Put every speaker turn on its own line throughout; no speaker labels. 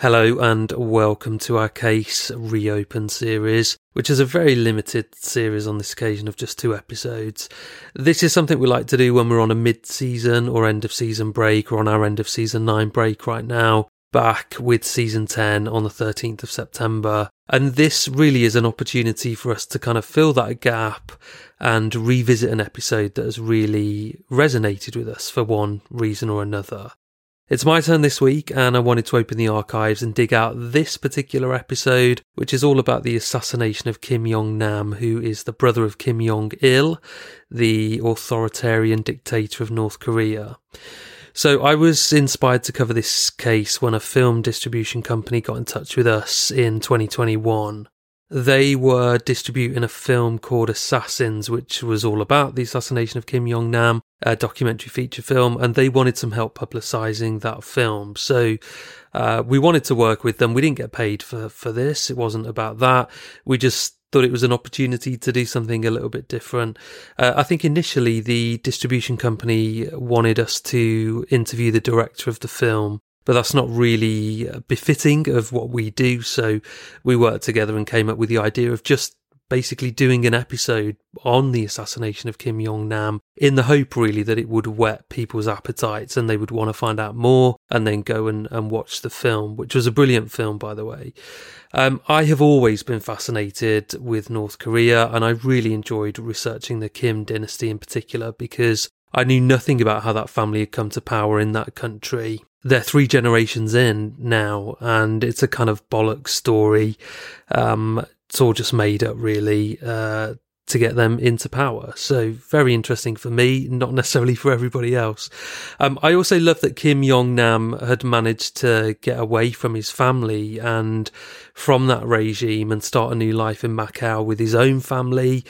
Hello and welcome to our case reopen series, which is a very limited series on this occasion of just two episodes. This is something we like to do when we're on a mid season or end of season break or on our end of season 9 break right now, back with season 10 on the 13th of September. And this really is an opportunity for us to kind of fill that gap and revisit an episode that has really resonated with us for one reason or another. It's my turn this week, and I wanted to open the archives and dig out this particular episode, which is all about the assassination of Kim Jong Nam, who is the brother of Kim Jong il, the authoritarian dictator of North Korea. So I was inspired to cover this case when a film distribution company got in touch with us in 2021 they were distributing a film called Assassins, which was all about the assassination of Kim Jong Nam, a documentary feature film, and they wanted some help publicising that film. So uh, we wanted to work with them. We didn't get paid for for this. It wasn't about that. We just thought it was an opportunity to do something a little bit different. Uh, I think initially the distribution company wanted us to interview the director of the film but that's not really befitting of what we do. So we worked together and came up with the idea of just basically doing an episode on the assassination of Kim Jong Nam in the hope really that it would whet people's appetites and they would want to find out more and then go and, and watch the film, which was a brilliant film, by the way. Um, I have always been fascinated with North Korea and I really enjoyed researching the Kim dynasty in particular because I knew nothing about how that family had come to power in that country they're three generations in now, and it's a kind of bollock story. Um, it's all just made up, really, uh, to get them into power. So very interesting for me, not necessarily for everybody else. Um, I also love that Kim Jong Nam had managed to get away from his family and from that regime and start a new life in Macau with his own family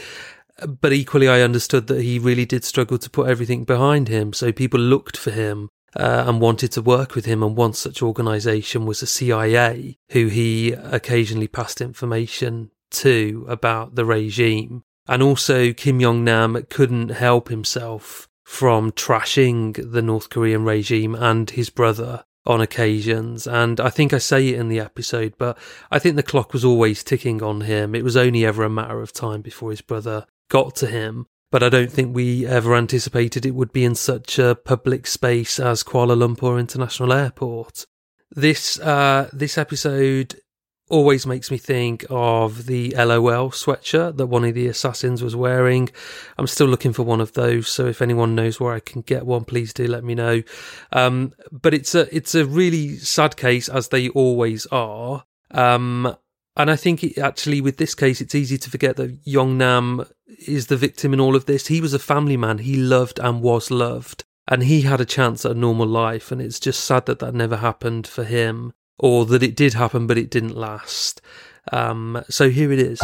but equally I understood that he really did struggle to put everything behind him. So people looked for him uh, and wanted to work with him. And one such organisation was the CIA, who he occasionally passed information to about the regime. And also, Kim Jong Nam couldn't help himself from trashing the North Korean regime and his brother on occasions. And I think I say it in the episode, but I think the clock was always ticking on him. It was only ever a matter of time before his brother got to him but I don't think we ever anticipated it would be in such a public space as Kuala Lumpur International Airport. This uh, this episode always makes me think of the LOL sweatshirt that one of the assassins was wearing. I'm still looking for one of those, so if anyone knows where I can get one, please do let me know. Um, but it's a it's a really sad case, as they always are. Um, and I think it, actually, with this case, it's easy to forget that Jong Nam is the victim in all of this. He was a family man. He loved and was loved. And he had a chance at a normal life. And it's just sad that that never happened for him, or that it did happen, but it didn't last. Um, so here it is.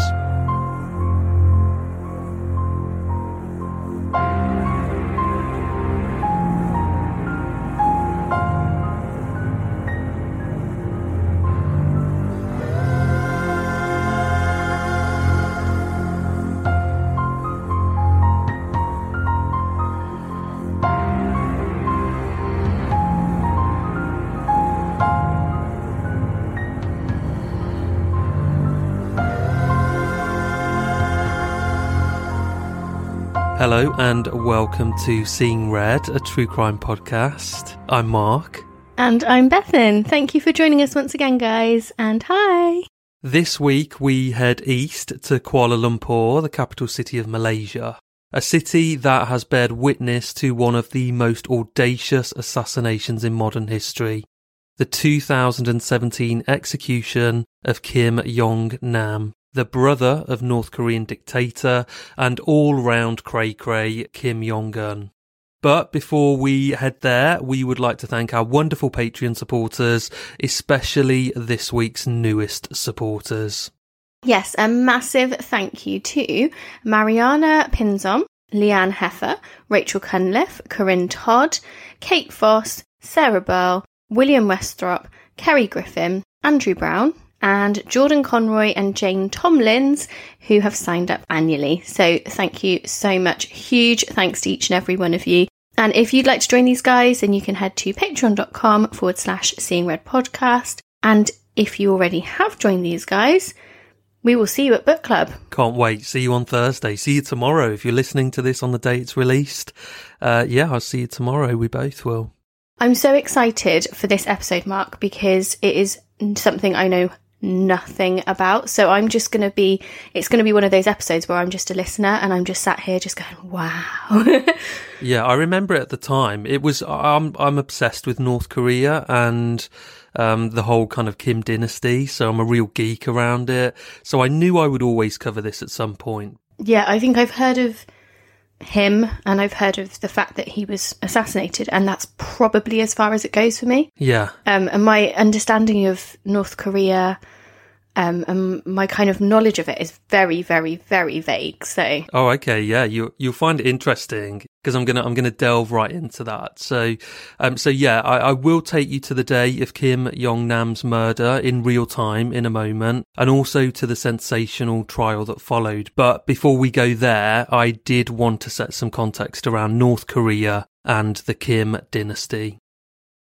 Hello and welcome to Seeing Red, a true crime podcast. I'm Mark.
And I'm Bethan. Thank you for joining us once again, guys. And hi.
This week we head east to Kuala Lumpur, the capital city of Malaysia. A city that has bared witness to one of the most audacious assassinations in modern history. The 2017 execution of Kim Jong Nam the brother of North Korean dictator and all round cray cray Kim Jong un. But before we head there, we would like to thank our wonderful Patreon supporters, especially this week's newest supporters.
Yes, a massive thank you to Mariana Pinzon, Leanne Heffer, Rachel Cunliffe, Corinne Todd, Kate Foss, Sarah Burl, William Westrop, Kerry Griffin, Andrew Brown, and Jordan Conroy and Jane Tomlins, who have signed up annually. So thank you so much. Huge thanks to each and every one of you. And if you'd like to join these guys, then you can head to patreon.com forward slash seeing red podcast. And if you already have joined these guys, we will see you at book club.
Can't wait. See you on Thursday. See you tomorrow. If you're listening to this on the day it's released, uh, yeah, I'll see you tomorrow. We both will.
I'm so excited for this episode, Mark, because it is something I know nothing about. So I'm just going to be, it's going to be one of those episodes where I'm just a listener and I'm just sat here just going, wow.
yeah, I remember it at the time. It was, I'm, I'm obsessed with North Korea and um, the whole kind of Kim dynasty. So I'm a real geek around it. So I knew I would always cover this at some point.
Yeah, I think I've heard of him and I've heard of the fact that he was assassinated and that's probably as far as it goes for me.
Yeah.
Um, and my understanding of North Korea um, and my kind of knowledge of it is very, very, very vague. So,
oh, okay, yeah, you you'll find it interesting because I'm gonna I'm gonna delve right into that. So, um, so yeah, I, I will take you to the day of Kim Yong Nam's murder in real time in a moment, and also to the sensational trial that followed. But before we go there, I did want to set some context around North Korea and the Kim dynasty.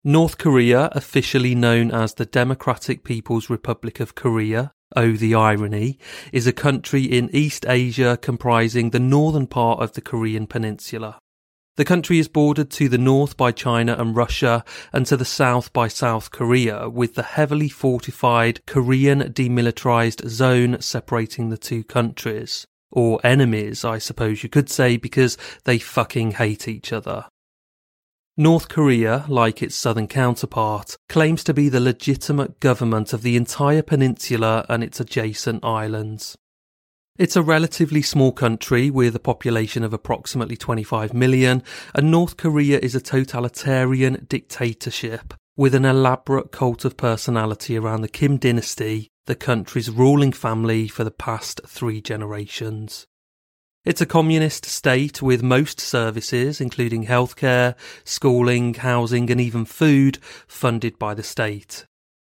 North Korea, officially known as the Democratic People's Republic of Korea, oh the irony, is a country in East Asia comprising the northern part of the Korean peninsula. The country is bordered to the north by China and Russia and to the south by South Korea, with the heavily fortified Korean demilitarized zone separating the two countries. Or enemies, I suppose you could say, because they fucking hate each other. North Korea, like its southern counterpart, claims to be the legitimate government of the entire peninsula and its adjacent islands. It's a relatively small country with a population of approximately 25 million, and North Korea is a totalitarian dictatorship with an elaborate cult of personality around the Kim dynasty, the country's ruling family for the past three generations. It's a communist state with most services, including healthcare, schooling, housing, and even food, funded by the state.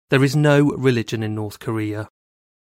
There is no religion in North Korea.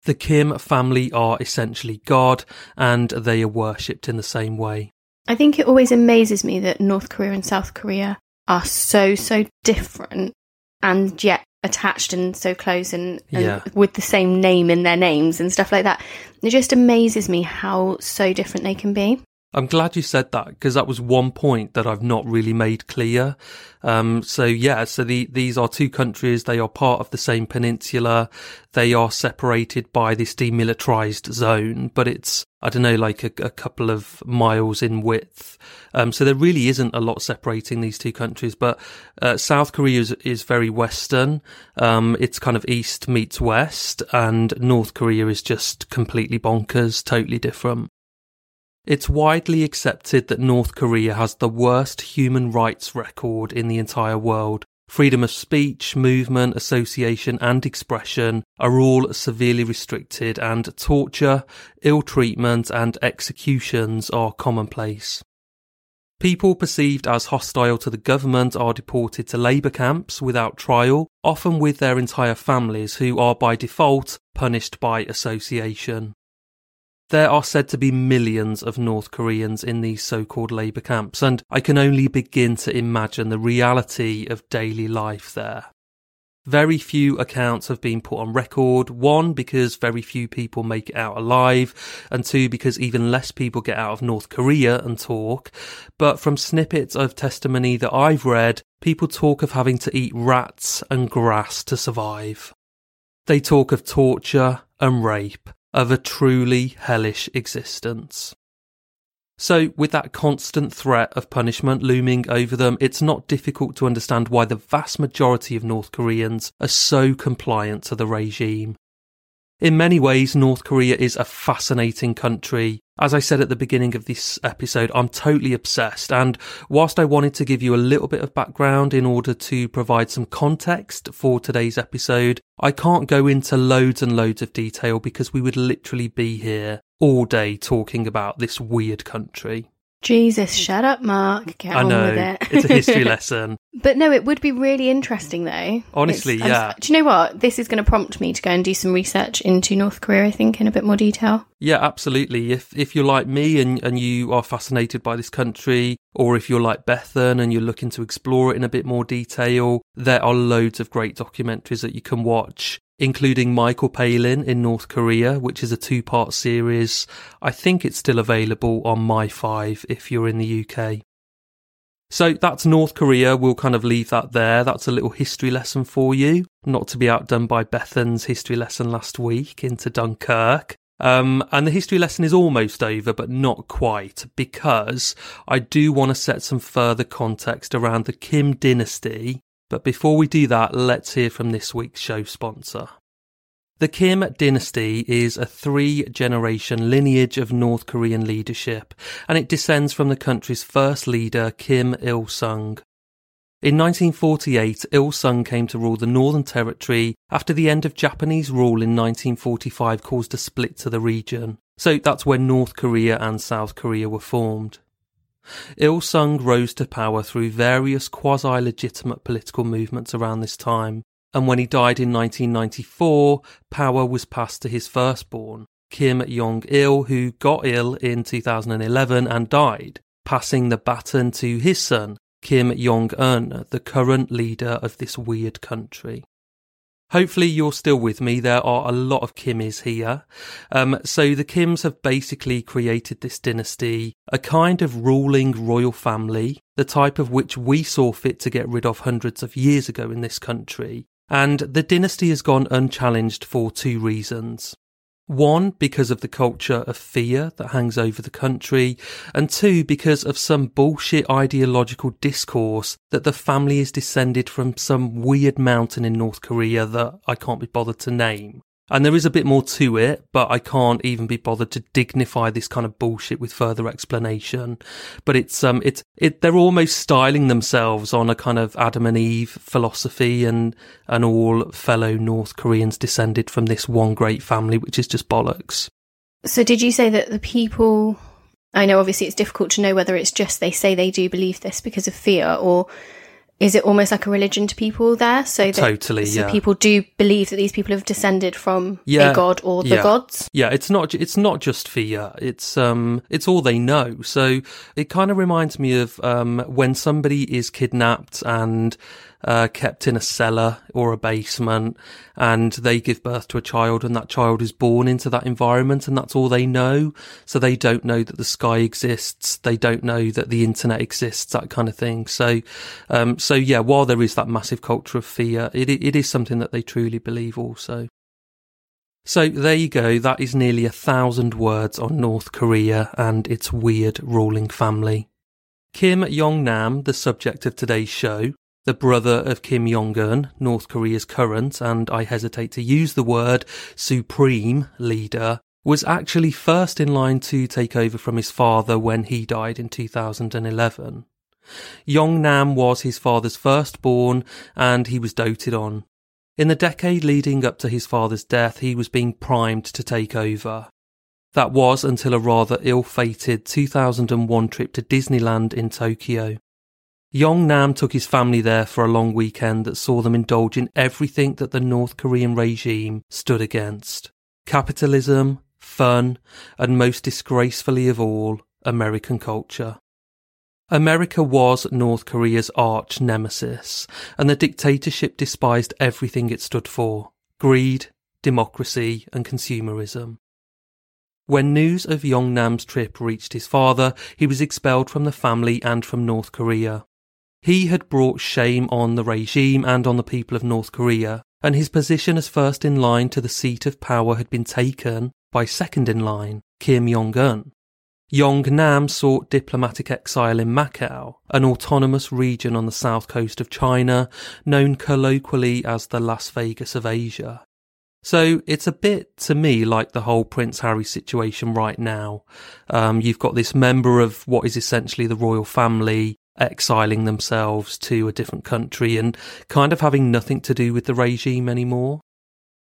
The Kim family are essentially God, and they are worshipped in the same way.
I think it always amazes me that North Korea and South Korea are so, so different, and yet attached and so close and, and yeah. with the same name in their names and stuff like that. It just amazes me how so different they can be.
I'm glad you said that because that was one point that I've not really made clear. Um, so yeah, so the, these are two countries. They are part of the same peninsula. They are separated by this demilitarized zone, but it's, I don't know, like a, a couple of miles in width. Um, so there really isn't a lot separating these two countries, but, uh, South Korea is, is very Western. Um, it's kind of East meets West and North Korea is just completely bonkers, totally different. It's widely accepted that North Korea has the worst human rights record in the entire world. Freedom of speech, movement, association, and expression are all severely restricted, and torture, ill treatment, and executions are commonplace. People perceived as hostile to the government are deported to labour camps without trial, often with their entire families, who are by default punished by association. There are said to be millions of North Koreans in these so-called labour camps, and I can only begin to imagine the reality of daily life there. Very few accounts have been put on record. One, because very few people make it out alive, and two, because even less people get out of North Korea and talk. But from snippets of testimony that I've read, people talk of having to eat rats and grass to survive. They talk of torture and rape, of a truly hellish existence. So, with that constant threat of punishment looming over them, it's not difficult to understand why the vast majority of North Koreans are so compliant to the regime. In many ways, North Korea is a fascinating country. As I said at the beginning of this episode, I'm totally obsessed. And whilst I wanted to give you a little bit of background in order to provide some context for today's episode, I can't go into loads and loads of detail because we would literally be here all day talking about this weird country.
Jesus, shut up, Mark. Get
I
on
know
with it.
it's a history lesson.
But no, it would be really interesting though.
Honestly,
It's-
yeah.
Do you know what? This is going to prompt me to go and do some research into North Korea, I think, in a bit more detail.
Yeah, absolutely. If if you're like me and, and you are fascinated by this country, or if you're like Bethan and you're looking to explore it in a bit more detail, there are loads of great documentaries that you can watch, including Michael Palin in North Korea, which is a two part series. I think it's still available on My Five if you're in the UK. So that's North Korea. We'll kind of leave that there. That's a little history lesson for you, not to be outdone by Bethan's history lesson last week into Dunkirk. Um, and the history lesson is almost over, but not quite, because I do want to set some further context around the Kim dynasty. But before we do that, let's hear from this week's show sponsor. The Kim dynasty is a three generation lineage of North Korean leadership, and it descends from the country's first leader, Kim Il sung. In 1948, Il sung came to rule the Northern Territory after the end of Japanese rule in 1945 caused a split to the region. So that's when North Korea and South Korea were formed. Il sung rose to power through various quasi legitimate political movements around this time, and when he died in 1994, power was passed to his firstborn, Kim Jong il, who got ill in 2011 and died, passing the baton to his son, Kim Jong un, the current leader of this weird country. Hopefully, you're still with me. There are a lot of Kims here. Um, so, the Kims have basically created this dynasty, a kind of ruling royal family, the type of which we saw fit to get rid of hundreds of years ago in this country. And the dynasty has gone unchallenged for two reasons. One, because of the culture of fear that hangs over the country, and two, because of some bullshit ideological discourse that the family is descended from some weird mountain in North Korea that I can't be bothered to name. And there is a bit more to it, but I can't even be bothered to dignify this kind of bullshit with further explanation. But it's, um, it's, it, they're almost styling themselves on a kind of Adam and Eve philosophy and, and all fellow North Koreans descended from this one great family, which is just bollocks.
So, did you say that the people? I know obviously it's difficult to know whether it's just they say they do believe this because of fear, or is it almost like a religion to people there? So that,
Totally,
so
yeah.
people do believe that these people have descended from
Yeah,
a god or the
yeah.
gods.
Yeah, it's not it's not just fear. It's um it's all they know. So it kind of reminds me of um when somebody is kidnapped and uh, kept in a cellar or a basement and they give birth to a child and that child is born into that environment and that's all they know. So they don't know that the sky exists. They don't know that the internet exists, that kind of thing. So, um, so yeah, while there is that massive culture of fear, it, it is something that they truly believe also. So there you go. That is nearly a thousand words on North Korea and its weird ruling family. Kim Jong Nam, the subject of today's show, the brother of Kim Jong Un, North Korea's current, and I hesitate to use the word, supreme leader, was actually first in line to take over from his father when he died in 2011. Yong Nam was his father's firstborn and he was doted on. In the decade leading up to his father's death, he was being primed to take over. That was until a rather ill fated 2001 trip to Disneyland in Tokyo. Yong Nam took his family there for a long weekend that saw them indulge in everything that the North Korean regime stood against capitalism, fun, and most disgracefully of all, American culture. America was North Korea's arch nemesis, and the dictatorship despised everything it stood for greed, democracy, and consumerism. When news of Yongnam's trip reached his father, he was expelled from the family and from North Korea. He had brought shame on the regime and on the people of North Korea, and his position as first in line to the seat of power had been taken by second in line, Kim Jong un. Yong Nam sought diplomatic exile in Macau, an autonomous region on the south coast of China, known colloquially as the Las Vegas of Asia. So it's a bit to me like the whole Prince Harry situation right now. Um, you've got this member of what is essentially the royal family exiling themselves to a different country and kind of having nothing to do with the regime anymore.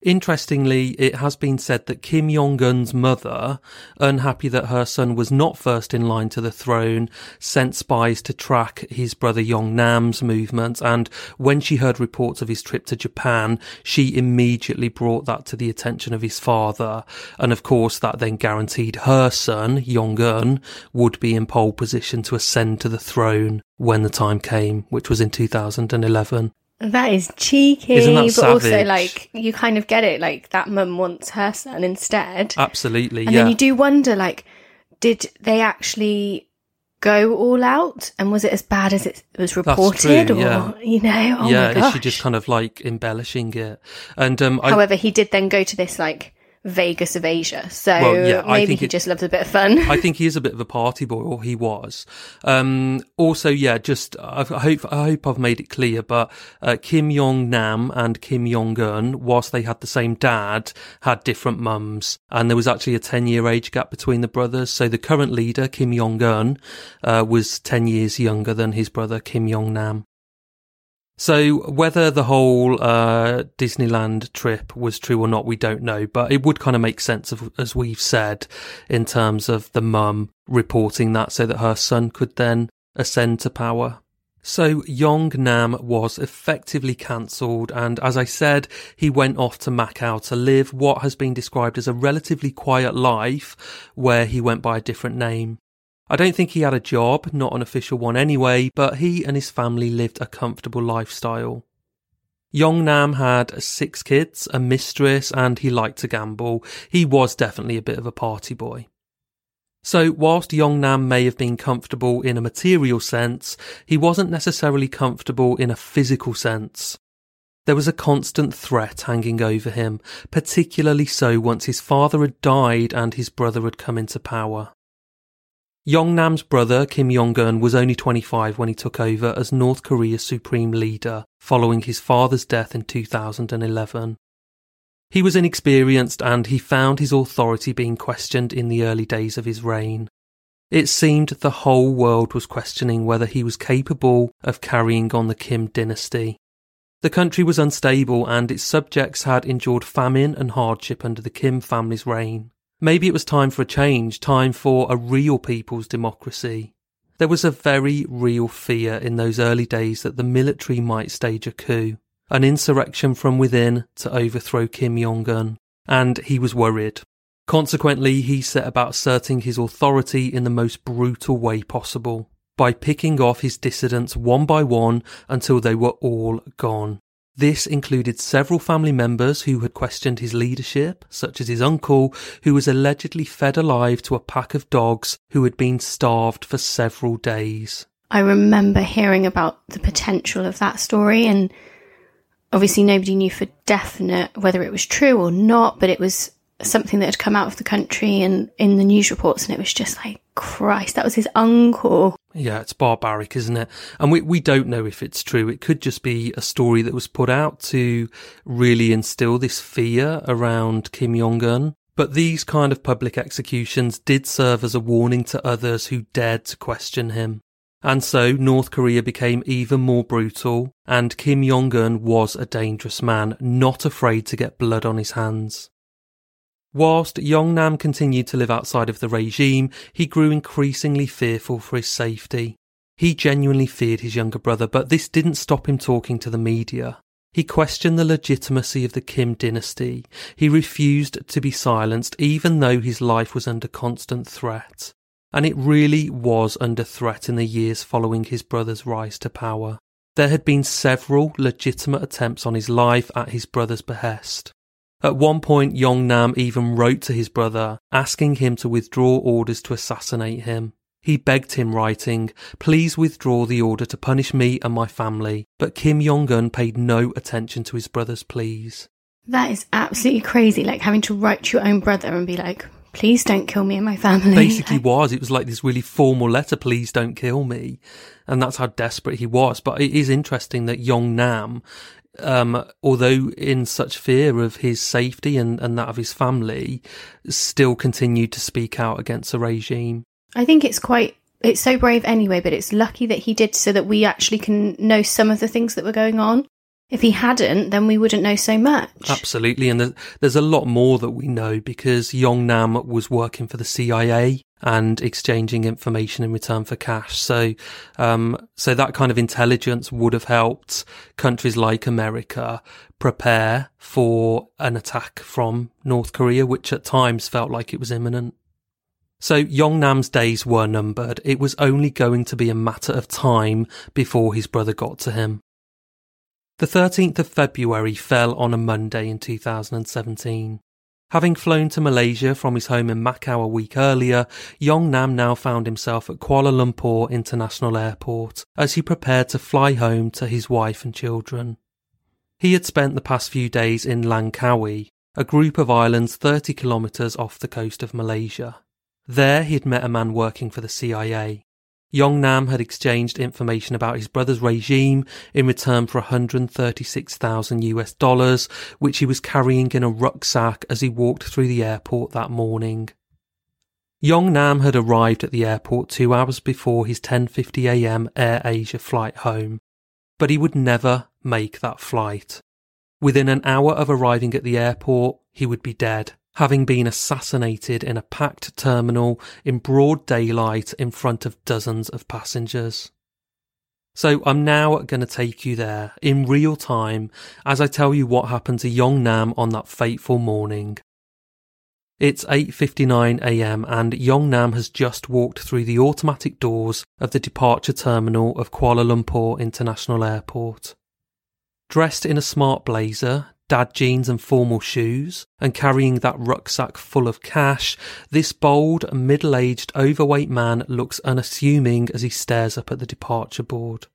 Interestingly, it has been said that Kim Jong un's mother, unhappy that her son was not first in line to the throne, sent spies to track his brother Yong Nam's movements. And when she heard reports of his trip to Japan, she immediately brought that to the attention of his father. And of course, that then guaranteed her son, Yong un, would be in pole position to ascend to the throne when the time came, which was in 2011.
That is cheeky,
Isn't that
but also like you kind of get it. Like that mum wants her son instead,
Absolutely,
and
yeah.
then you do wonder, like, did they actually go all out, and was it as bad as it was reported,
true,
or
yeah.
you know, oh
yeah, is she just kind of like embellishing it? And um, I,
However, he did then go to this like Vegas of Asia, so
Well, yeah, I
maybe
think
he
it-
just loves a bit of fun.
I think he is a bit of a party boy, or he was. Um, also, yeah, just I, I hope I hope I've made it clear, but uh, Kim Jong Nam and Kim Jong Un, whilst they had the same dad, had different mums, and there was actually a ten year age gap between the brothers. So the current leader, Kim Jong Un, uh, was ten years younger than his brother Kim Jong Nam. So whether the whole uh, Disneyland trip was true or not, we don't know. But it would kind of make sense, of, as we've said, in terms of the mum reporting that so that her son could then ascend to power. So Yong Nam was effectively cancelled, and as I said, he went off to Macau to live what has been described as a relatively quiet life, where he went by a different name. I don't think he had a job, not an official one anyway, but he and his family lived a comfortable lifestyle. Yong Nam had six kids, a mistress, and he liked to gamble. He was definitely a bit of a party boy. So, whilst Yong Nam may have been comfortable in a material sense, he wasn't necessarily comfortable in a physical sense. There was a constant threat hanging over him, particularly so once his father had died and his brother had come into power. Yongnam's brother, Kim Jong un, was only 25 when he took over as North Korea's supreme leader following his father's death in 2011. He was inexperienced and he found his authority being questioned in the early days of his reign. It seemed the whole world was questioning whether he was capable of carrying on the Kim dynasty. The country was unstable and its subjects had endured famine and hardship under the Kim family's reign. Maybe it was time for a change, time for a real people's democracy. There was a very real fear in those early days that the military might stage a coup, an insurrection from within to overthrow Kim Jong un, and he was worried. Consequently, he set about asserting his authority in the most brutal way possible, by picking off his dissidents one by one until they were all gone. This included several family members who had questioned his leadership, such as his uncle, who was allegedly fed alive to a pack of dogs who had been starved for several days.
I remember hearing about the potential of that story, and obviously nobody knew for definite whether it was true or not, but it was something that had come out of the country and in the news reports, and it was just like, Christ, that was his uncle.
Yeah, it's barbaric, isn't it? And we, we don't know if it's true. It could just be a story that was put out to really instill this fear around Kim Jong un. But these kind of public executions did serve as a warning to others who dared to question him. And so North Korea became even more brutal, and Kim Jong un was a dangerous man, not afraid to get blood on his hands. Whilst Yongnam continued to live outside of the regime, he grew increasingly fearful for his safety. He genuinely feared his younger brother, but this didn't stop him talking to the media. He questioned the legitimacy of the Kim dynasty. He refused to be silenced, even though his life was under constant threat. And it really was under threat in the years following his brother's rise to power. There had been several legitimate attempts on his life at his brother's behest. At one point, Yong Nam even wrote to his brother, asking him to withdraw orders to assassinate him. He begged him, writing, Please withdraw the order to punish me and my family. But Kim Jong un paid no attention to his brother's pleas.
That is absolutely crazy, like having to write to your own brother and be like, please don't kill me and my family.
Basically,
Like,
was it was like this really formal letter, please don't kill me, and that's how desperate he was. But it is interesting that Yong Nam, um, although in such fear of his safety and, and that of his family, still continued to speak out against the regime.
I think it's quite it's so brave anyway, but it's lucky that he did so that we actually can know some of the things that were going on. If he hadn't, then we wouldn't know so much.
Absolutely. And there's a lot more that we know because Yong Nam was working for the CIA and exchanging information in return for cash. So, um, so that kind of intelligence would have helped countries like America prepare for an attack from North Korea, which at times felt like it was imminent. So Yong Nam's days were numbered. It was only going to be a matter of time before his brother got to him. The 13th of February fell on a Monday in 2017. Having flown to Malaysia from his home in Macau a week earlier, Yong Nam now found himself at Kuala Lumpur International Airport as he prepared to fly home to his wife and children. He had spent the past few days in Langkawi, a group of islands 30 kilometres off the coast of Malaysia. There he'd met a man working for the CIA. Yong Nam had exchanged information about his brother's regime in return for 136,000 US dollars, which he was carrying in a rucksack as he walked through the airport that morning. Yong Nam had arrived at the airport two hours before his 10.50am Air Asia flight home, but he would never make that flight. Within an hour of arriving at the airport, he would be dead having been assassinated in a packed terminal in broad daylight in front of dozens of passengers. So I'm now going to take you there in real time as I tell you what happened to Yong Nam on that fateful morning. It's 8:59 a.m. and Yong Nam has just walked through the automatic doors of the departure terminal of Kuala Lumpur International Airport. Dressed in a smart blazer, dad jeans and formal shoes, and carrying that rucksack full of cash, this bold, middle aged, overweight man looks unassuming as he stares up at the departure board.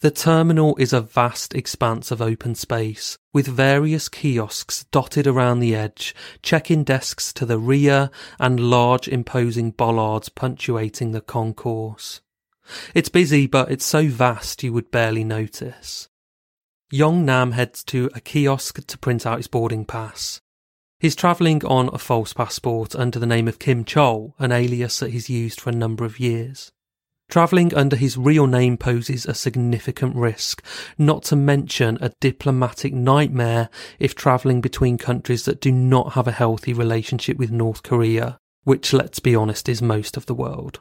The terminal is a vast expanse of open space, with various kiosks dotted around the edge, check-in desks to the rear, and large imposing bollards punctuating the concourse. It's busy, but it's so vast you would barely notice. Yong Nam heads to a kiosk to print out his boarding pass. He's travelling on a false passport under the name of Kim Chol, an alias that he's used for a number of years. Travelling under his real name poses a significant risk, not to mention a diplomatic nightmare if travelling between countries that do not have a healthy relationship with North Korea, which, let's be honest, is most of the world.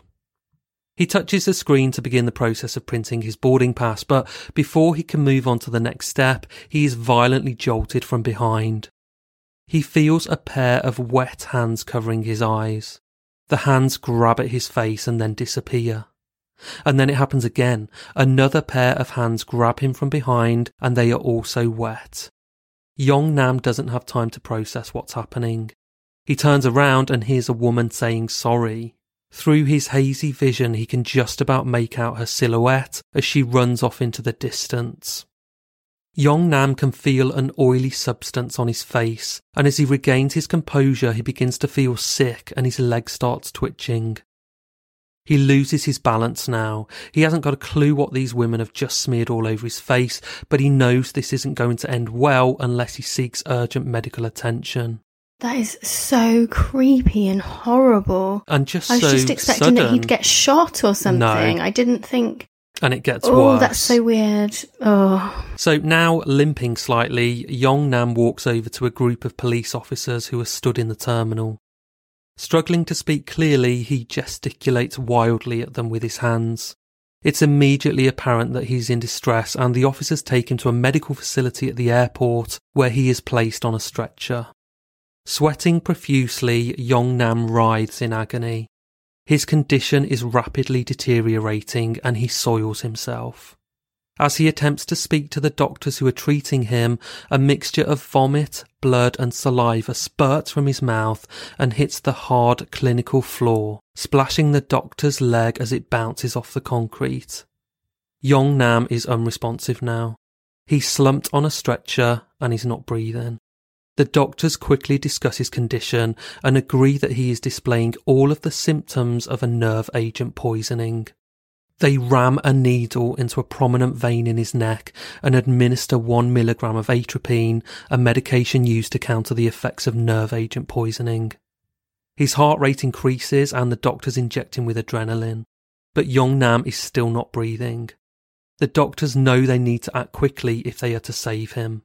He touches the screen to begin the process of printing his boarding pass, but before he can move on to the next step, he is violently jolted from behind. He feels a pair of wet hands covering his eyes. The hands grab at his face and then disappear. And then it happens again. Another pair of hands grab him from behind and they are also wet. Yong Nam doesn't have time to process what's happening. He turns around and hears a woman saying sorry. Through his hazy vision, he can just about make out her silhouette as she runs off into the distance. Yong Nam can feel an oily substance on his face, and as he regains his composure, he begins to feel sick and his leg starts twitching. He loses his balance now. He hasn't got a clue what these women have just smeared all over his face, but he knows this isn't going to end well unless he seeks urgent medical attention.
That is so creepy and horrible.
And just
I was
so
just expecting
sudden.
that he'd get shot or something.
No.
I didn't think.
and it gets
Oh,
worse.
Oh, that's so weird. Oh,
So now, limping slightly, Yong Nam walks over to a group of police officers who are stood in the terminal. Struggling to speak clearly, he gesticulates wildly at them with his hands. It's immediately apparent that he's in distress, and the officers take him to a medical facility at the airport where he is placed on a stretcher. Sweating profusely, Yong Nam writhes in agony. His condition is rapidly deteriorating and he soils himself. As he attempts to speak to the doctors who are treating him, a mixture of vomit, blood, and saliva spurts from his mouth and hits the hard clinical floor, splashing the doctor's leg as it bounces off the concrete. Yong Nam is unresponsive now. He's slumped on a stretcher and he's not breathing. The doctors quickly discuss his condition and agree that he is displaying all of the symptoms of a nerve agent poisoning. They ram a needle into a prominent vein in his neck and administer one milligram of atropine, a medication used to counter the effects of nerve agent poisoning. His heart rate increases and the doctors inject him with adrenaline. But Yong Nam is still not breathing. The doctors know they need to act quickly if they are to save him.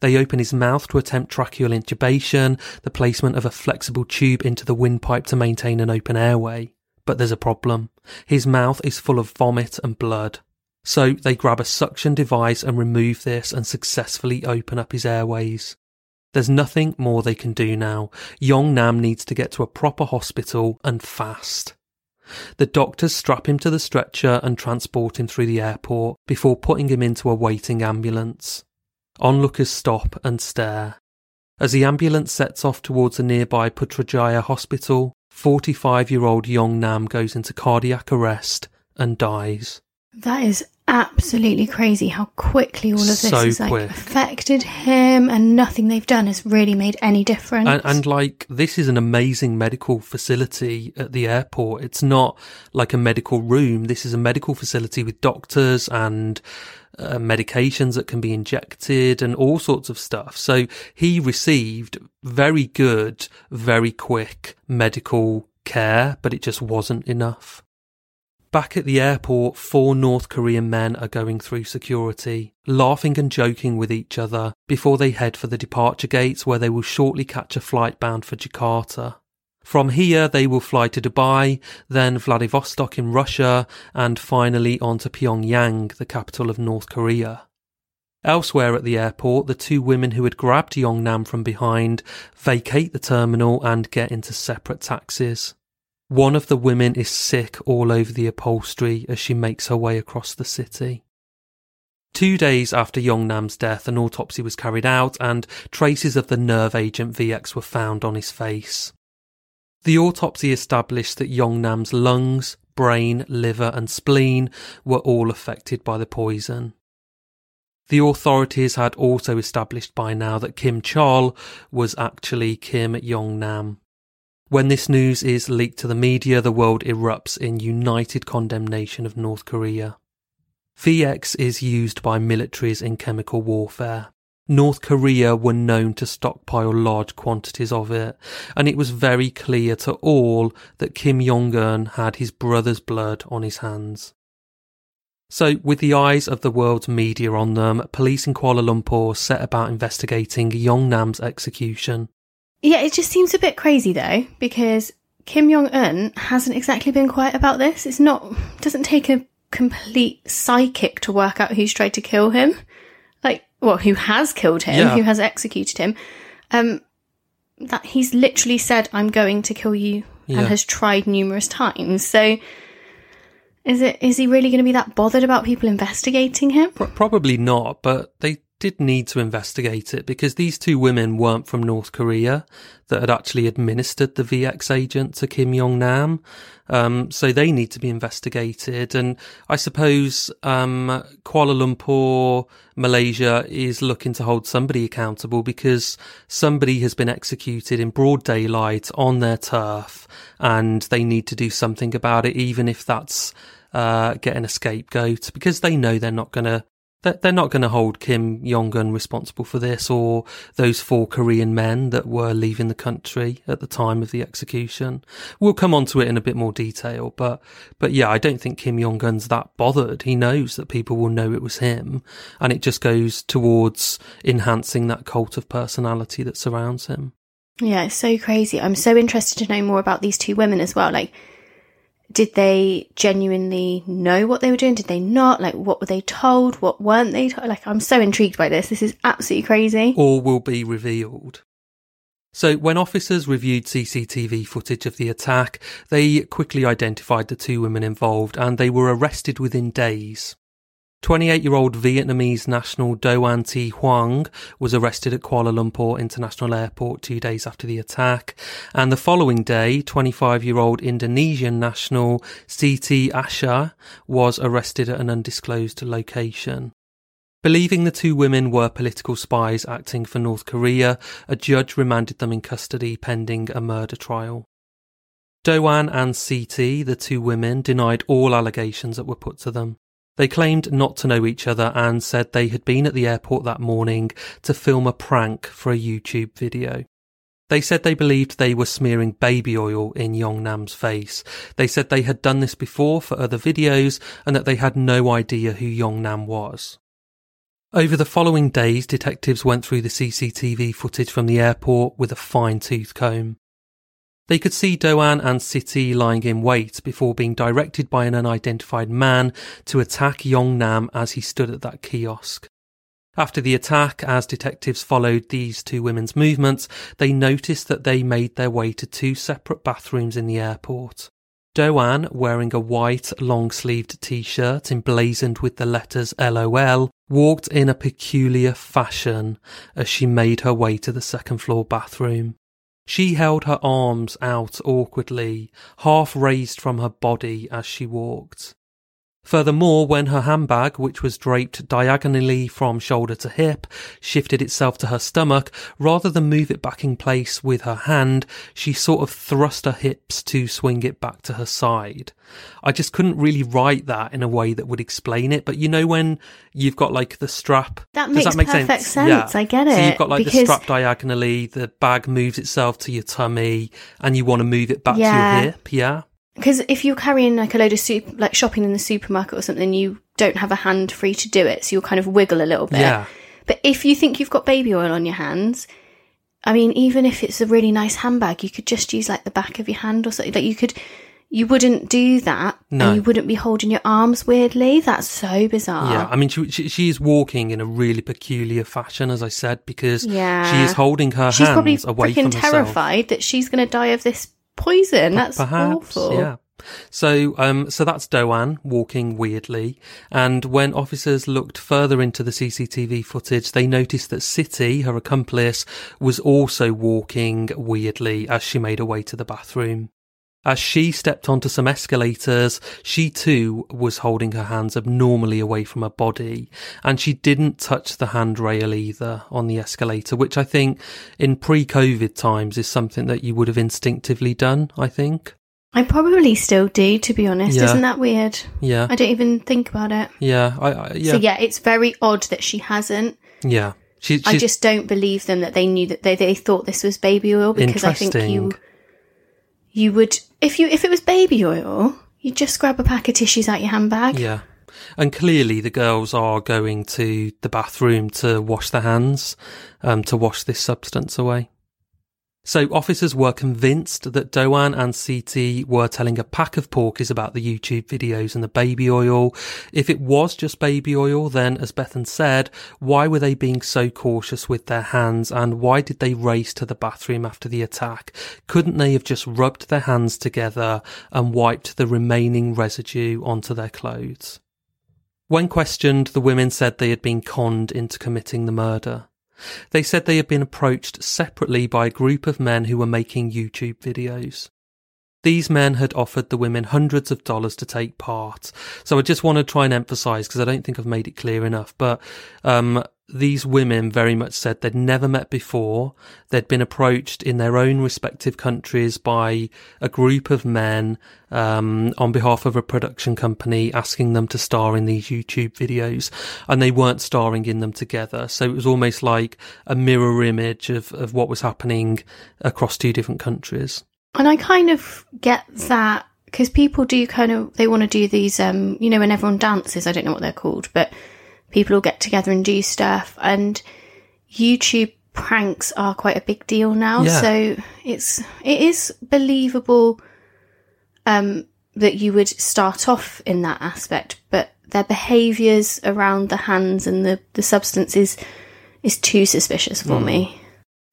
They open his mouth to attempt tracheal intubation, the placement of a flexible tube into the windpipe to maintain an open airway. But there's a problem. His mouth is full of vomit and blood. So they grab a suction device and remove this and successfully open up his airways. There's nothing more they can do now. Yong Nam needs to get to a proper hospital and fast. The doctors strap him to the stretcher and transport him through the airport before putting him into a waiting ambulance. Onlookers stop and stare. As the ambulance sets off towards a nearby Putrajaya hospital, 45 year old Yong Nam goes into cardiac arrest and dies.
That is absolutely crazy how quickly all of this
So
has like
quick.
affected him and nothing they've done has really made any difference.
And, and like, this is an amazing medical facility at the airport. It's not like a medical room. This is a medical facility with doctors and uh, medications that can be injected and all sorts of stuff. So he received very good, very quick medical care, but it just wasn't enough. Back at the airport, four North Korean men are going through security, laughing and joking with each other before they head for the departure gates where they will shortly catch a flight bound for Jakarta. From here, they will fly to Dubai, then Vladivostok in Russia, and finally on to Pyongyang, the capital of North Korea. Elsewhere at the airport, the two women who had grabbed Yongnam from behind vacate the terminal and get into separate taxis. One of the women is sick all over the upholstery as she makes her way across the city. Two days after Yongnam's death, an autopsy was carried out and traces of the nerve agent VX were found on his face. The autopsy established that Yongnam's lungs, brain, liver, and spleen were all affected by the poison. The authorities had also established by now that Kim Chol was actually Kim Yongnam. When this news is leaked to the media, the world erupts in united condemnation of North Korea. VX is used by militaries in chemical warfare. North Korea were known to stockpile large quantities of it, and it was very clear to all that Kim Jong un had his brother's blood on his hands. So, with the eyes of the world's media on them, police in Kuala Lumpur set about investigating Yongnam's execution.
yeah, it just seems a bit crazy though, because Kim Jong Un hasn't exactly been quiet about this. It's not doesn't take a complete psychic to work out who's tried to kill him. Well, who has killed him,
Yeah.
who has executed him. Um that he's literally said, I'm going to kill you
Yeah.
and has tried numerous times. So is it is he really going to be that bothered about people investigating him?
Pro- Probably not, but they did need to investigate it because these two women weren't from North Korea that had actually administered the VX agent to Kim Jong Nam. Um, so they need to be investigated. And I suppose um, Kuala Lumpur, Malaysia, is looking to hold somebody accountable because somebody has been executed in broad daylight on their turf, and they need to do something about it, even if that's uh, getting a scapegoat, because they know they're not going to they're not going to hold Kim Jong Un responsible for this or those four Korean men that were leaving the country at the time of the execution. We'll come on to it in a bit more detail, but but yeah, I don't think Kim Jong Un's that bothered. He knows that people will know it was him, and it just goes towards enhancing that cult of personality that surrounds him.
Yeah, it's so crazy. I'm so interested to know more about these two women as well. Like, did they genuinely know what they were doing? Did they not? Like, what were they told? What weren't they told? Like, I'm so intrigued by this. This is absolutely crazy.
all will be revealed. So, when officers reviewed CCTV footage of the attack, they quickly identified the two women involved and they were arrested within days. 28 year old Vietnamese national Doan Thi Huong was arrested at Kuala Lumpur International Airport two days after the attack, and the following day, 25 year old Indonesian national Siti Aisyah was arrested at an undisclosed location. Believing the two women were political spies acting for North Korea, a judge remanded them in custody pending a murder trial. Doan and Siti, the two women, denied all allegations that were put to them. They claimed not to know each other and said they had been at the airport that morning to film a prank for a YouTube video. They said they believed they were smearing baby oil in Yongnam's face. They said they had done this before for other videos and that they had no idea who Yongnam was. Over the following days, detectives went through the CCTV footage from the airport with a fine tooth comb. They could see Doan and Siti lying in wait before being directed by an unidentified man to attack Yongnam as he stood at that kiosk. After the attack, as detectives followed these two women's movements, they noticed that they made their way to two separate bathrooms in the airport. Doan, wearing a white long sleeved t shirt emblazoned with the letters LOL, walked in a peculiar fashion as she made her way to the second floor bathroom. She held her arms out awkwardly, half raised from her body as she walked. Furthermore, when her handbag, which was draped diagonally from shoulder to hip, shifted itself to her stomach, rather than move it back in place with her hand, she sort of thrust her hips to swing it back to her side. I just couldn't really write that in a way that would explain it, but you know when you've got like the strap.
That makes
Does that make
perfect
sense?
sense.
Yeah.
I get it.
So you've got like
because
the strap diagonally, the bag moves itself to your tummy, and you want to move it back
Yeah.
to your hip. Yeah.
Because if you're carrying like a load of soup, like shopping in the supermarket or something, you don't have a hand free to do it, so you'll kind of wiggle a little bit.
Yeah.
But if you think you've got baby oil on your hands, I mean, even if it's a really nice handbag, you could just use like the back of your hand or something. Like you could, you wouldn't do that,
No.
and you wouldn't be holding your arms weirdly. That's so bizarre.
Yeah, I mean, she, she she is walking in a really peculiar fashion, as I said, because
Yeah.
she is holding her
she's probably
hands away
freaking
from herself.
terrified that she's going to die of this poison. That's
Perhaps,
awful.
yeah. So, um, so that's Doan walking weirdly, and when officers looked further into the CCTV footage, they noticed that Siti, her accomplice, was also walking weirdly as she made her way to the bathroom. As she stepped onto some escalators, she too was holding her hands abnormally away from her body, and she didn't touch the handrail either on the escalator, which I think in pre-COVID times is something that you would have instinctively done, I think.
I probably still do, to be honest.
Yeah.
Isn't that weird?
Yeah.
I don't even think about it.
Yeah, I, I yeah,
So yeah, it's very odd that she hasn't.
yeah. She,
I just don't believe them that they knew that they, they thought this was baby oil because I think you. You would if you if it was baby oil, you'd just grab a pack of tissues out your handbag.
yeah, and clearly the girls are going to the bathroom to wash their hands, um, to wash this substance away. So officers were convinced that Doan and Siti were telling a pack of porkies about the YouTube videos and the baby oil. If it was just baby oil, then as Bethan said, why were they being so cautious with their hands and why did they race to the bathroom after the attack? Couldn't they have just rubbed their hands together and wiped the remaining residue onto their clothes? When questioned, the women said they had been conned into committing the murder. They said they had been approached separately by a group of men who were making YouTube videos. These men had offered the women hundreds of dollars to take part. So I just want to try and emphasize because I don't think I've made it clear enough, but um, these women very much said they'd never met before. They'd been approached in their own respective countries by a group of men um, on behalf of a production company asking them to star in these YouTube videos, and they weren't starring in them together. So it was almost like a mirror image of, of what was happening across two different countries.
And I kind of get that because people do kind of they want to do these um you know when everyone dances, I don't know what they're called, but people will get together and do stuff and YouTube pranks are quite a big deal now.
Yeah.
So it's it is believable um that you would start off in that aspect, but their behaviours around the hands and the, the substance is is too suspicious for me.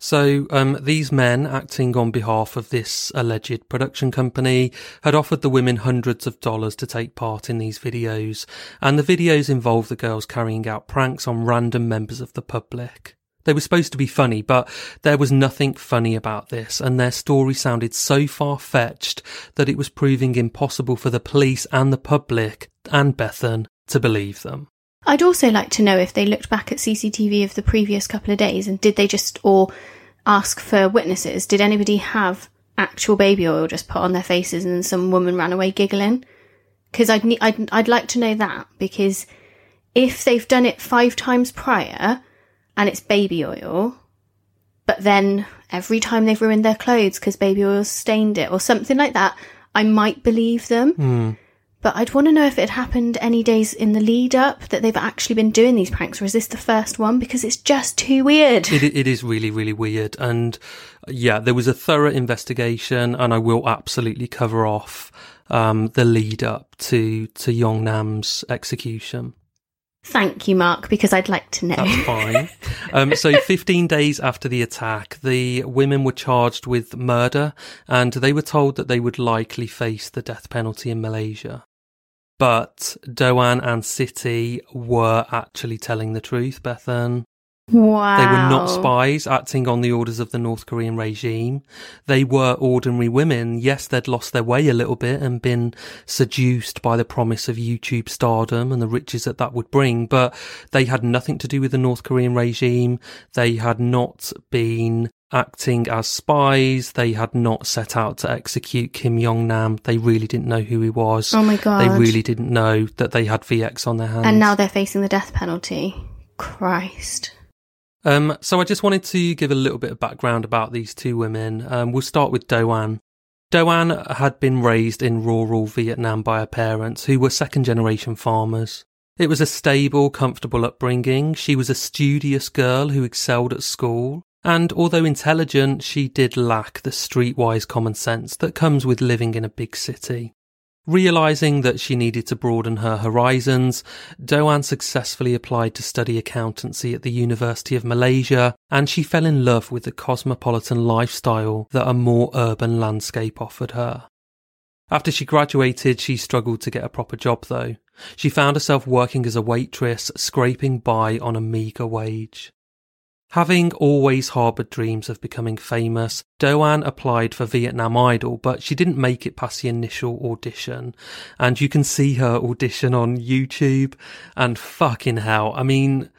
So, um, these men, acting on behalf of this alleged production company, had offered the women hundreds of dollars to take part in these videos, and the videos involved the girls carrying out pranks on random members of the public. They were supposed to be funny, but there was nothing funny about this, and their story sounded so far fetched that it was proving impossible for the police and the public and Bethan to believe them.
I'd also like to know if they looked back at CCTV of the previous couple of days and did they just or ask for witnesses? Did anybody have actual baby oil just put on their faces and some woman ran away giggling? Because I'd, ne- I'd I'd like to know that because if they've done it five times prior and it's baby oil, but then every time they've ruined their clothes because baby oil stained it or something like that, I might believe them.
Hmm.
But I'd want to know if it happened any days in the lead up that they've actually been doing these pranks, or is this the first one? Because it's just too weird.
It, it is really, really weird. And yeah, there was a thorough investigation, and I will absolutely cover off um, the lead up to to Yong Nam's execution.
Thank you, Mark, because I'd like to know.
That's fine. um, so, 15 days after the attack, the women were charged with murder, and they were told that they would likely face the death penalty in Malaysia. But Doan and Siti were actually telling the truth, Bethan.
wow.
They were not spies acting on the orders of the North Korean regime. They were ordinary women. Yes, they'd lost their way a little bit and been seduced by the promise of YouTube stardom and the riches that that would bring, but they had nothing to do with the North Korean regime. They had not been acting as spies. They had not set out to execute Kim Jong Nam. They really didn't know who he was.
Oh my god.
They really didn't know that they had VX on their hands.
And now they're facing the death penalty. Christ.
Um, so I just wanted to give a little bit of background about these two women. Um, we'll start with Doan. Doan had been raised in rural Vietnam by her parents, who were second generation farmers. It was a stable, comfortable upbringing. She was a studious girl who excelled at school. And although intelligent, she did lack the streetwise common sense that comes with living in a big city. Realizing that she needed to broaden her horizons, Doan successfully applied to study accountancy at the University of Malaysia, and she fell in love with the cosmopolitan lifestyle that a more urban landscape offered her. After she graduated, she struggled to get a proper job though. She found herself working as a waitress, scraping by on a meagre wage. Having always harboured dreams of becoming famous, Doan applied for Vietnam Idol, but she didn't make it past the initial audition. And you can see her audition on YouTube, and fucking hell, I mean,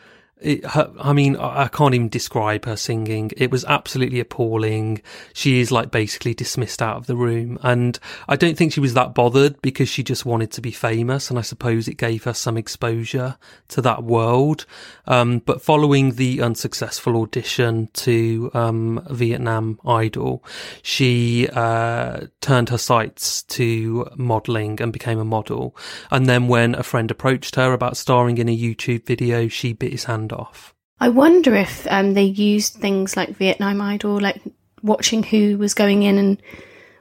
it, her, I mean, I can't even describe her singing. It was absolutely appalling. She is like basically dismissed out of the room. And I don't think she was that bothered because she just wanted to be famous. And I suppose it gave her some exposure to that world. Um, but following the unsuccessful audition to, um, Vietnam Idol, she, uh, turned her sights to modeling and became a model. And then when a friend approached her about starring in a YouTube video, she bit his hand off.
I wonder if um, they used things like Vietnam Idol, like watching who was going in and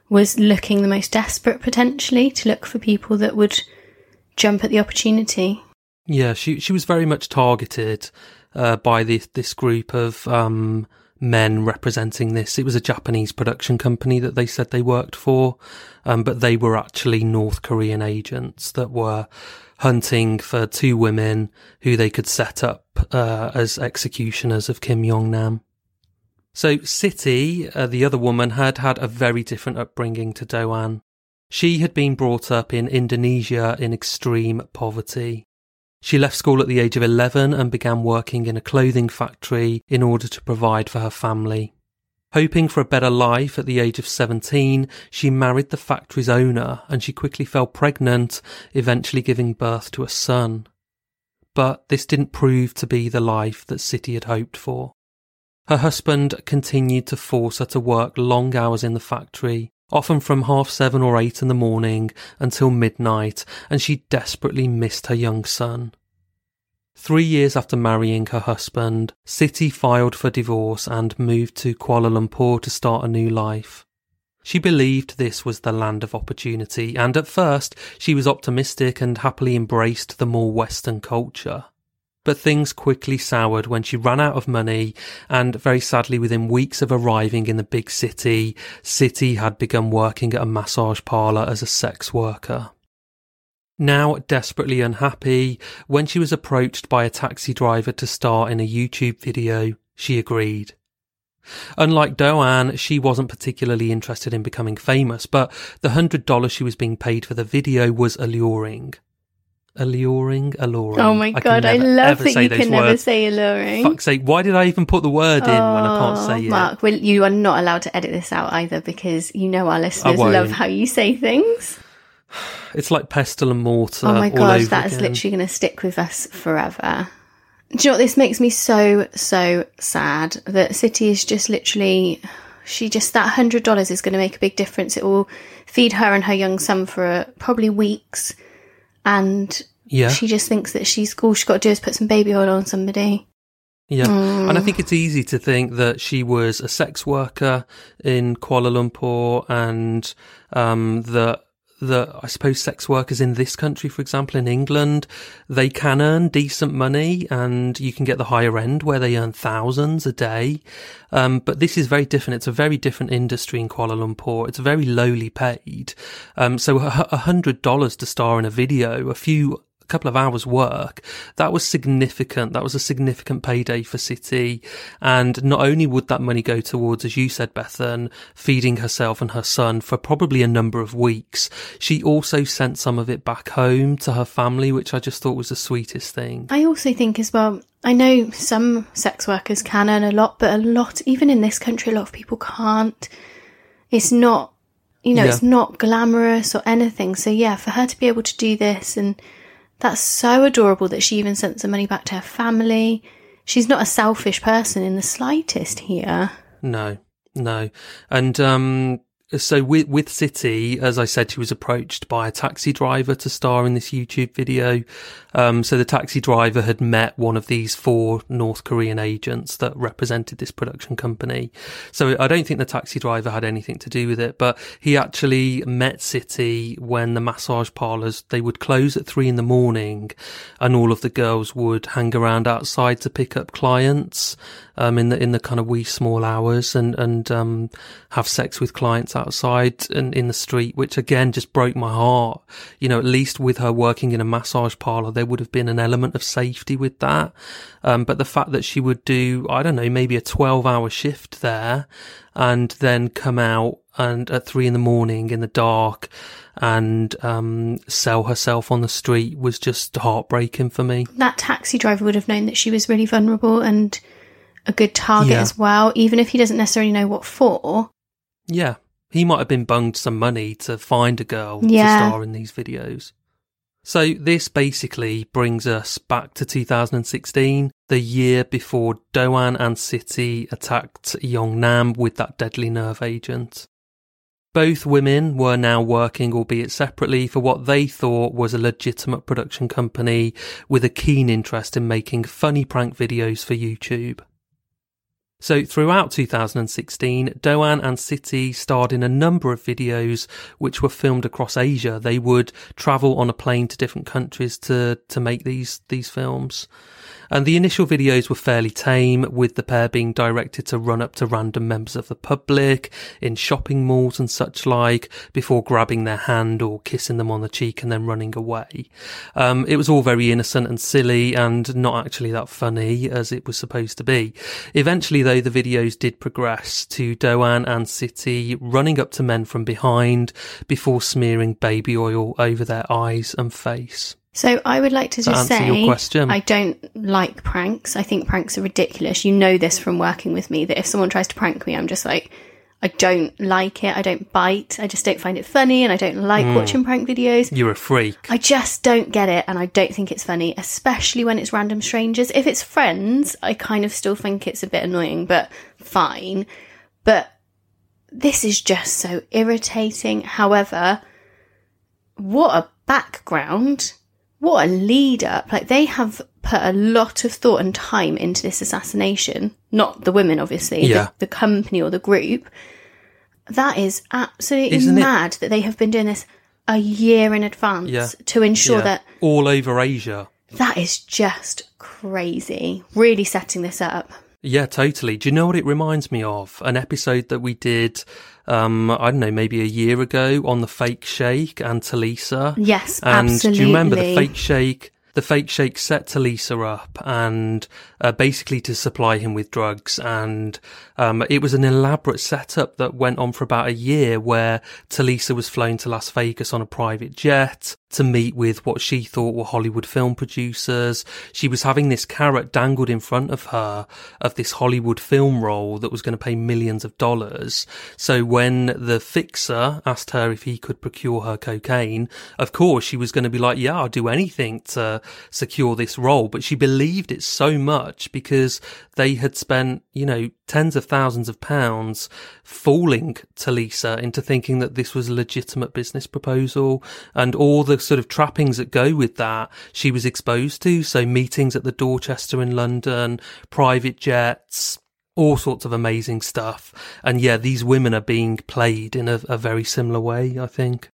was looking the most desperate potentially to look for people that would jump at the opportunity.
Yeah, she she was very much targeted uh, by this this group of um, men representing this. It was a Japanese production company that they said they worked for, um, but they were actually North Korean agents that were hunting for two women who they could set up uh, as executioners of Kim Jong Nam. So Siti, uh, the other woman, had had a very different upbringing to Doan. She had been brought up in Indonesia in extreme poverty. She left school at the age of 11 and began working in a clothing factory in order to provide for her family. Hoping for a better life at the age of 17, she married the factory's owner and she quickly fell pregnant, eventually giving birth to a son. But this didn't prove to be the life that Siti had hoped for. Her husband continued to force her to work long hours in the factory, often from half seven or eight in the morning until midnight, and she desperately missed her young son. Three years after marrying her husband, Siti filed for divorce and moved to Kuala Lumpur to start a new life. She believed this was the land of opportunity, and at first she was optimistic and happily embraced the more Western culture. But things quickly soured when she ran out of money, and very sadly, within weeks of arriving in the big city, Siti had begun working at a massage parlour as a sex worker. Now desperately unhappy, when she was approached by a taxi driver to star in a YouTube video, she agreed. Unlike Doan, she wasn't particularly interested in becoming famous, but the hundred dollars she was being paid for the video was alluring. Alluring, alluring.
Oh my
I
god, I
never,
love that you can never say alluring.
Fuck's sake, why did I even put the word in when I can't
Oh,
say it?
Mark, well, you are not allowed to edit this out either because you know our listeners love how you say things.
It's like pestle and mortar.
oh my
over
that is
again.
literally going to stick with us forever. Do you know what? This makes me so, so sad that Siti is just literally she just that hundred dollars is going to make a big difference. It will feed her and her young son for uh, probably weeks, and
Yeah.
she just thinks that she's all she's got to do is put some baby oil on somebody.
Yeah.
Mm.
And I think it's easy to think that she was a sex worker in Kuala Lumpur and um, that that I suppose sex workers in this country, for example, in England, they can earn decent money and you can get the higher end where they earn thousands a day. Um, but this is very different. It's a very different industry in Kuala Lumpur. It's very lowly paid. Um, so a hundred dollars to star in a video, a few couple of hours work that was significant that was a significant payday for Siti and not only would that money go towards as you said bethan feeding herself and her son for probably a number of weeks she also sent some of it back home to her family which i just thought was the sweetest thing
I also think as well. I know some sex workers can earn a lot, but a lot, even in this country, a lot of people can't. It's not, you know,
Yeah.
it's not glamorous or anything. So yeah, for her to be able to do this and that's so adorable that she even sent some money back to her family. She's not a selfish person in the slightest here.
No, no. And um, so with with Siti, as I said, she was approached by a taxi driver to star in this YouTube video. Um, so the taxi driver had met one of these four North Korean agents that represented this production company. So I don't think the taxi driver had anything to do with it, but he actually met Siti when the massage parlors they would close at three in the morning, and all of the girls would hang around outside to pick up clients um, in the in the kind of wee small hours and and um, have sex with clients outside and in the street, which again just broke my heart. You know, at least with her working in a massage parlor, there would have been an element of safety with that. Um, but the fact that she would do, I don't know, maybe a twelve hour shift there, and then come out and at three in the morning in the dark and um, sell herself on the street was just heartbreaking for me.
That taxi driver would have known that she was really vulnerable and a good target
Yeah.
as well, even if he doesn't necessarily know what for.
Yeah. He might have been bunged some money to find a girl
Yeah.
to star in these videos. So this basically brings us back to 2016, the year before Doan and Siti attacked Yongnam with that deadly nerve agent. Both women were now working, albeit separately, for what they thought was a legitimate production company with a keen interest in making funny prank videos for YouTube. So throughout 2016, Doan and Siti starred in a number of videos which were filmed across Asia. They would travel on a plane to different countries to, to make these, these films. And the initial videos were fairly tame, with the pair being directed to run up to random members of the public in shopping malls and such like, before grabbing their hand or kissing them on the cheek and then running away. Um, it was all very innocent and silly and not actually that funny as it was supposed to be. Eventually, though, the videos did progress to Doan and Siti running up to men from behind before smearing baby oil over their eyes and face.
So I would like to
To
just say
your question.
I don't like pranks. I think pranks are ridiculous. You know this from working with me that if someone tries to prank me, I'm just like I don't like it. I don't bite. I just don't find it funny and I don't like
Hmm.
watching prank videos.
You're a freak.
I just don't get it and I don't think it's funny, especially when it's random strangers. If it's friends, I kind of still think it's a bit annoying, but fine. But this is just so irritating. However, what a background. What a lead up. Like they have put a lot of thought and time into this assassination. Not the women, obviously,
Yeah.
the, the company or the group. That is absolutely
Isn't it-
mad that they have been doing this a year in advance
Yeah.
to ensure
Yeah.
that
all over Asia.
that is just crazy. Really setting this up.
Yeah, totally. Do you know what it reminds me of? An episode that we did, um, I don't know, maybe a year ago on the fake sheikh and Tulisa.
Yes,
And
absolutely.
do you remember the fake sheikh? The fake sheikh set Tulisa up and uh, basically to supply him with drugs. And um, it was an elaborate setup that went on for about a year where Tulisa was flown to Las Vegas on a private jet to meet with what she thought were Hollywood film producers. She was having this carrot dangled in front of her of this Hollywood film role that was going to pay millions of dollars. So when the fixer asked her if he could procure her cocaine, of course she was going to be like, yeah, I'll do anything to, secure this role, but she believed it so much because they had spent, you know, tens of thousands of pounds fooling Tulisa into thinking that this was a legitimate business proposal and all the sort of trappings that go with that she was exposed to. So meetings at the Dorchester in London, private jets, all sorts of amazing stuff. And yeah, these women are being played in a, a very similar way, I think.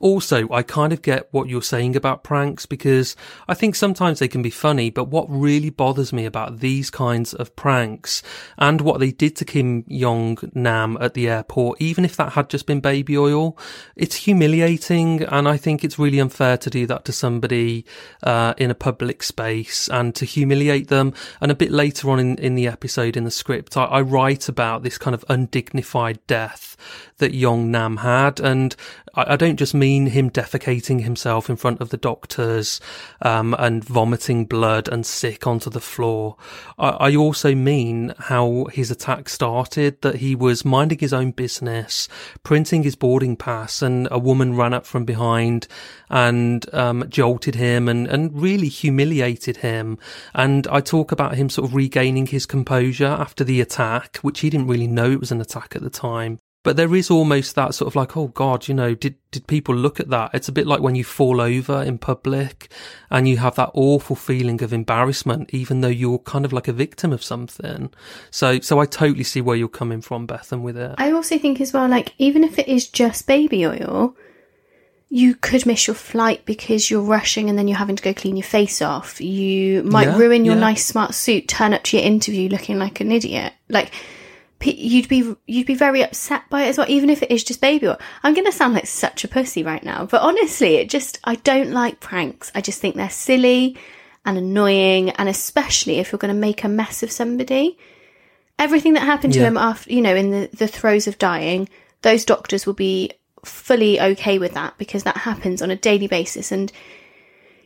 Also, I kind of get what you're saying about pranks because I think sometimes they can be funny, but what really bothers me about these kinds of pranks and what they did to Kim Jong Nam at the airport, even if that had just been baby oil, it's humiliating. And I think it's really unfair to do that to somebody uh, in a public space and to humiliate them. And a bit later on in, in the episode in the script, I, I write about this kind of undignified death that Yong Nam had. And I, I don't just mean him defecating himself in front of the doctors um, and vomiting blood and sick onto the floor. I, I also mean how his attack started, that he was minding his own business, printing his boarding pass, and a woman ran up from behind and um, jolted him and, and really humiliated him. And I talk about him sort of regaining his composure after the attack, which he didn't really know it was an attack at the time. But there is almost that sort of like, oh God, you know, did, did people look at that? It's a bit like when you fall over in public and you have that awful feeling of embarrassment, even though you're kind of like a victim of something. So, so I totally see where you're coming from, Bethan, with it.
I also think as well, like, even if it is just baby oil, you could miss your flight because you're rushing and then you're having to go clean your face off. You might
Yeah,
ruin your
yeah.
nice smart suit, turn up to your interview looking like an idiot. Like you'd be you'd be very upset by it as well, even if it is just baby oil. I'm gonna sound like such a pussy right now, but honestly, it just I don't like pranks. I just think they're silly and annoying, and especially if you're gonna make a mess of somebody. Everything that happened to
Yeah.
him after, you know, in the, the throes of dying, those doctors will be fully okay with that because that happens on a daily basis and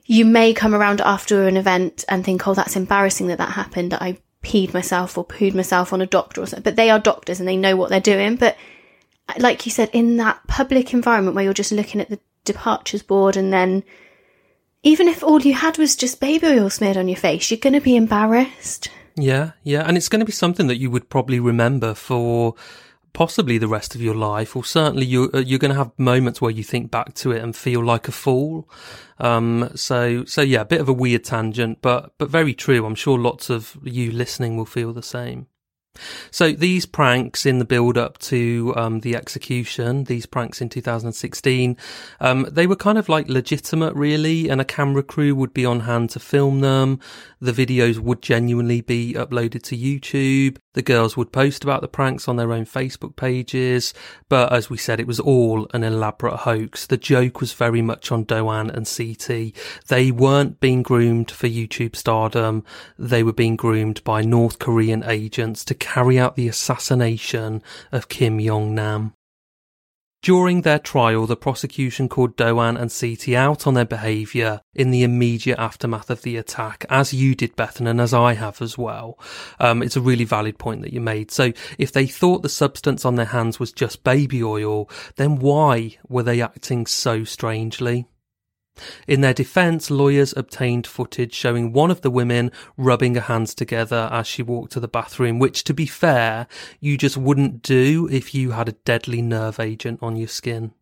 you may come around after an event and think oh that's embarrassing that that happened that i peed myself or pooed myself on a doctor or something but they are doctors and they know what they're doing. But like you said in that public environment where you're just looking at the departures board and then even if all you had was just baby oil smeared on your face you're going to be embarrassed.
Yeah, yeah, and it's going to be something that you would probably remember for possibly the rest of your life, or certainly you're uh, you're going to have moments where you think back to it and feel like a fool. Um, so so yeah, a bit of a weird tangent, but but very true. I'm sure lots of you listening will feel the same. So these pranks in the build up to um, the execution, these pranks in 2016, um, they were kind of like legitimate, really, and a camera crew would be on hand to film them. The videos would genuinely be uploaded to YouTube. The girls would post about the pranks on their own Facebook pages. But as we said, it was all an elaborate hoax. The joke was very much on Doan and Siti. They weren't being groomed for YouTube stardom. They were being groomed by North Korean agents to carry out the assassination of Kim Jong Nam. During their trial, the prosecution called Doan and Siti out on their behaviour in the immediate aftermath of the attack, as you did, Bethan, and as I have as well. Um, it's a really valid point that you made. So, if they thought the substance on their hands was just baby oil, then why were they acting so strangely? In their defence, lawyers obtained footage showing one of the women rubbing her hands together as she walked to the bathroom, which, to be fair, you just wouldn't do if you had a deadly nerve agent on your skin.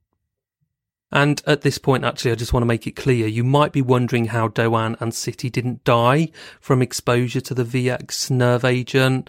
And at this point, actually, I just want to make it clear you might be wondering how Doan and Siti didn't die from exposure to the VX nerve agent.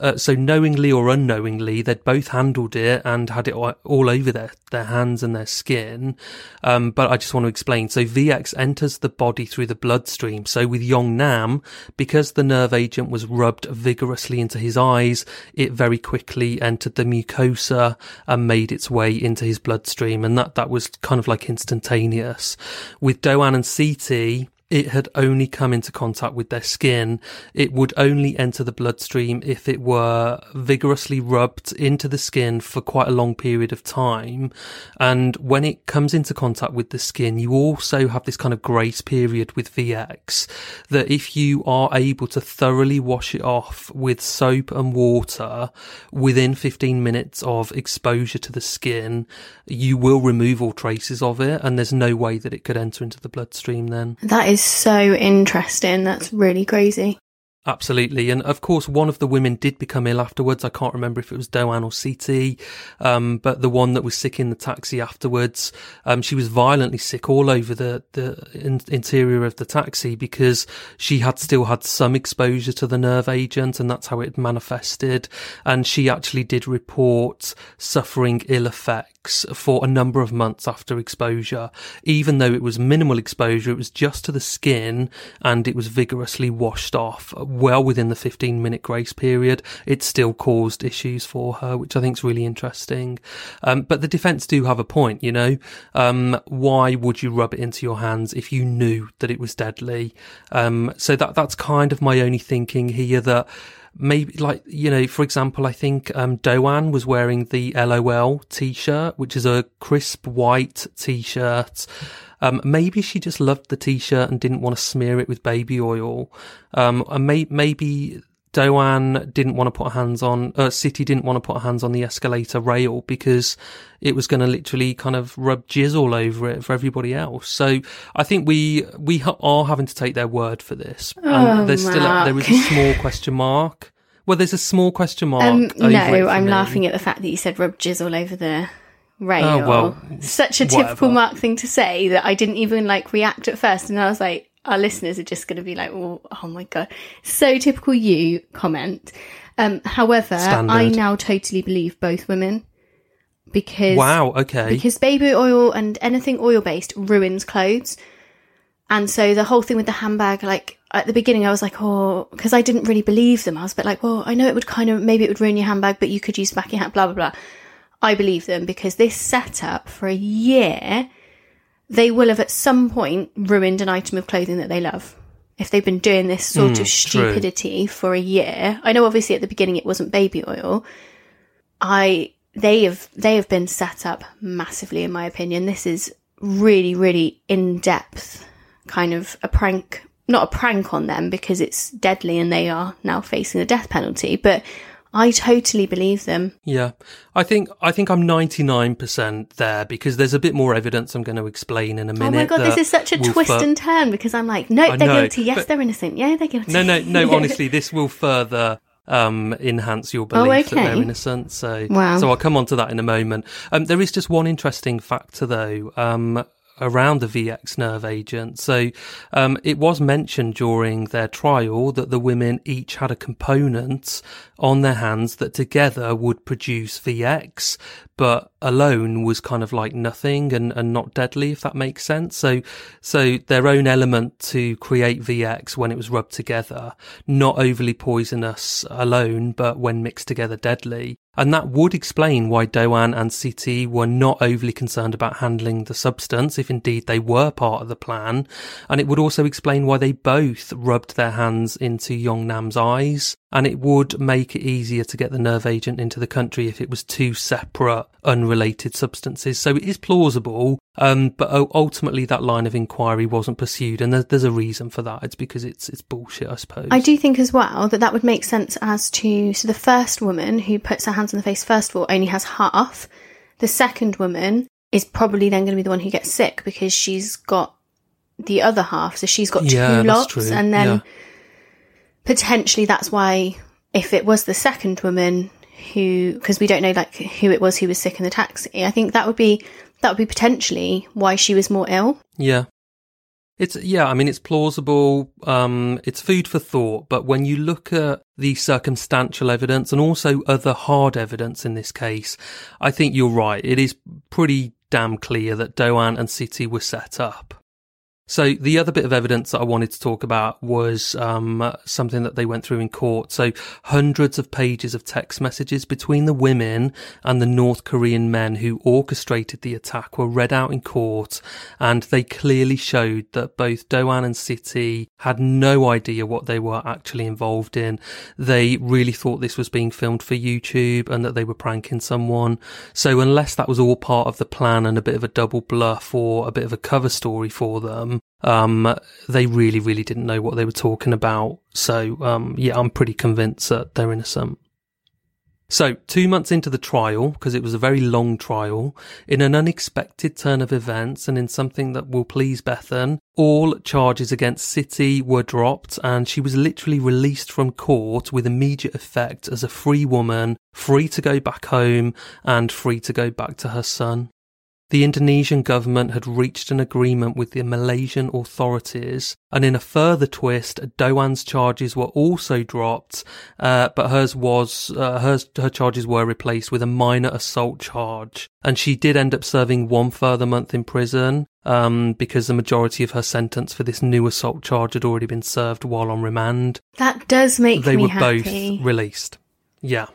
Uh, so knowingly or unknowingly, they'd both handled it and had it all over their, their hands and their skin. Um, but I just want to explain. So VX enters the body through the bloodstream. So with Yong Nam, because the nerve agent was rubbed vigorously into his eyes, it very quickly entered the mucosa and made its way into his bloodstream. And that, that was kind of like instantaneous. With Doan and Siti, it had only come into contact with their skin. It would only enter the bloodstream if it were vigorously rubbed into the skin for quite a long period of time. And when it comes into contact with the skin, you also have this kind of grace period with VX that if you are able to thoroughly wash it off with soap and water within 15 minutes of exposure to the skin, you will remove all traces of it. And there's no way that it could enter into the bloodstream then.
That is so interesting. That's really crazy.
Absolutely. And of course, one of the women did become ill afterwards. I can't remember if it was Doan or Siti, um, but the one that was sick in the taxi afterwards, um, she was violently sick all over the, the in- interior of the taxi because she had still had some exposure to the nerve agent and that's how it manifested. And she actually did report suffering ill effects for a number of months after exposure. Even though it was minimal exposure, it was just to the skin and it was vigorously washed off well within the 15 minute grace period, it still caused issues for her, which I think is really interesting. Um, but the defense do have a point, you know. Um, why would you rub it into your hands if you knew that it was deadly? Um, so that, that's kind of my only thinking here that, maybe like you know for example i think um doan was wearing the lol t-shirt which is a crisp white t-shirt um, maybe she just loved the t-shirt and didn't want to smear it with baby oil. Um, and may- maybe Doan didn't want to put hands on, uh, Siti didn't want to put hands on the escalator rail because it was going to literally kind of rub jizz all over it for everybody else. So I think we, we ha- are having to take their word for this.
Oh,
and there's still, a, there is a small question mark. Well, there's a small question mark. Um,
no, I'm me. laughing at the fact that you said rub jizz all over the rail. Oh, well, Such a whatever. typical Mark thing to say that I didn't even like react at first. And I was like, our listeners are just going to be like, oh, oh my God. So typical you comment. Um, however, Standard. I now totally believe both women because
wow, okay,
because baby oil and anything oil based ruins clothes, and so the whole thing with the handbag, like at the beginning, I was like, oh, because I didn't really believe them. I was a bit like, well, I know it would kind of maybe it would ruin your handbag, but you could use back your hand, blah blah blah. I believe them because this setup for a year, they will have at some point ruined an item of clothing that they love. If they've been doing this sort mm, of stupidity true. for a year, I know obviously at the beginning it wasn't baby oil. I they have they have been set up massively in my opinion. This is really really in depth kind of a prank, not a prank on them because it's deadly and they are now facing the death penalty, but I totally believe them.
Yeah. I think I think I'm 99% there because there's a bit more evidence I'm going to explain in a minute. Oh
my god, this is such a twist and turn because I'm like, no, they're know, guilty. Yes, they're innocent. Yeah, they're guilty.
No, no, no, honestly, this will further um, enhance your belief oh, okay. that they're innocent. So, wow. so I'll come on to that in a moment. Um, there is just one interesting factor though. Um, around the VX nerve agent. So um, it was mentioned during their trial that the women each had a component on their hands that together would produce VX, but alone was kind of like nothing and, and not deadly, if that makes sense. So, so their own element to create VX when it was rubbed together, not overly poisonous alone, but when mixed together deadly. And that would explain why Doan and Siti were not overly concerned about handling the substance, if indeed they were part of the plan. And it would also explain why they both rubbed their hands into Yong Nam's eyes and it would make it easier to get the nerve agent into the country if it was two separate, unrelated substances. So it is plausible, um, but ultimately that line of inquiry wasn't pursued, and there's, there's a reason for that. It's because it's it's bullshit, I suppose.
I do think as well that that would make sense as to so the first woman who puts her hands on the face first of all only has half. The second woman is probably then going to be the one who gets sick because she's got the other half, so she's got yeah, two lots, and then. Yeah potentially that's why if it was the second woman who because we don't know like who it was who was sick in the taxi i think that would be that would be potentially why she was more ill.
Yeah. It's yeah i mean it's plausible um it's food for thought but when you look at the circumstantial evidence and also other hard evidence in this case i think you're right. It is pretty damn clear that doan and Siti were set up so the other bit of evidence that I wanted to talk about was um, something that they went through in court. So hundreds of pages of text messages between the women and the North Korean men who orchestrated the attack were read out in court, and they clearly showed that both Doan and Siti had no idea what they were actually involved in. They really thought this was being filmed for YouTube and that they were pranking someone. So unless that was all part of the plan and a bit of a double bluff or a bit of a cover story for them um, they really, really didn't know what they were talking about. So, um, yeah, I'm pretty convinced that they're innocent. So, two months into the trial, because it was a very long trial, in an unexpected turn of events and in something that will please Bethan, all charges against Siti were dropped and she was literally released from court with immediate effect as a free woman, free to go back home and free to go back to her son. The Indonesian government had reached an agreement with the Malaysian authorities, and in a further twist, Doan's charges were also dropped, uh, but hers was uh, hers her charges were replaced with a minor assault charge, and she did end up serving one further month in prison. Um, because the majority of her sentence for this new assault charge had already been served while on remand.
That does make
they
me
were
happy.
both released. Yeah,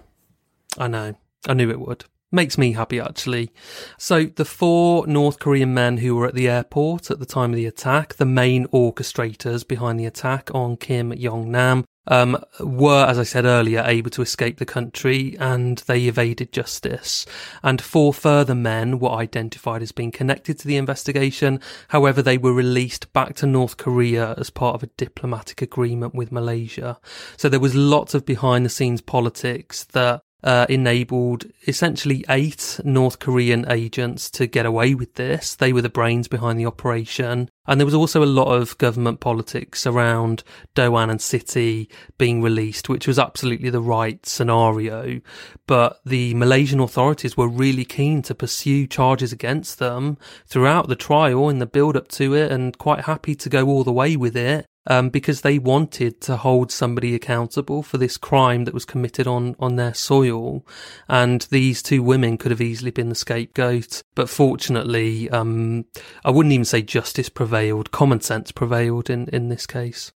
I know. I knew it would. Makes me happy, actually. So, the four North Korean men who were at the airport at the time of the attack, the main orchestrators behind the attack on Kim Jong Nam, um, were, as I said earlier, able to escape the country and they evaded justice. And four further men were identified as being connected to the investigation. However, they were released back to North Korea as part of a diplomatic agreement with Malaysia. So there was lots of behind the scenes politics that uh, enabled essentially eight North Korean agents to get away with this. They were the brains behind the operation. And there was also a lot of government politics around Doan and Siti being released, which was absolutely the right scenario. But the Malaysian authorities were really keen to pursue charges against them throughout the trial in the build up to it and quite happy to go all the way with it um, because they wanted to hold somebody accountable for this crime that was committed on, on their soil. And these two women could have easily been the scapegoat. But fortunately, um, I wouldn't even say justice prevailed, common sense prevailed in, in this case.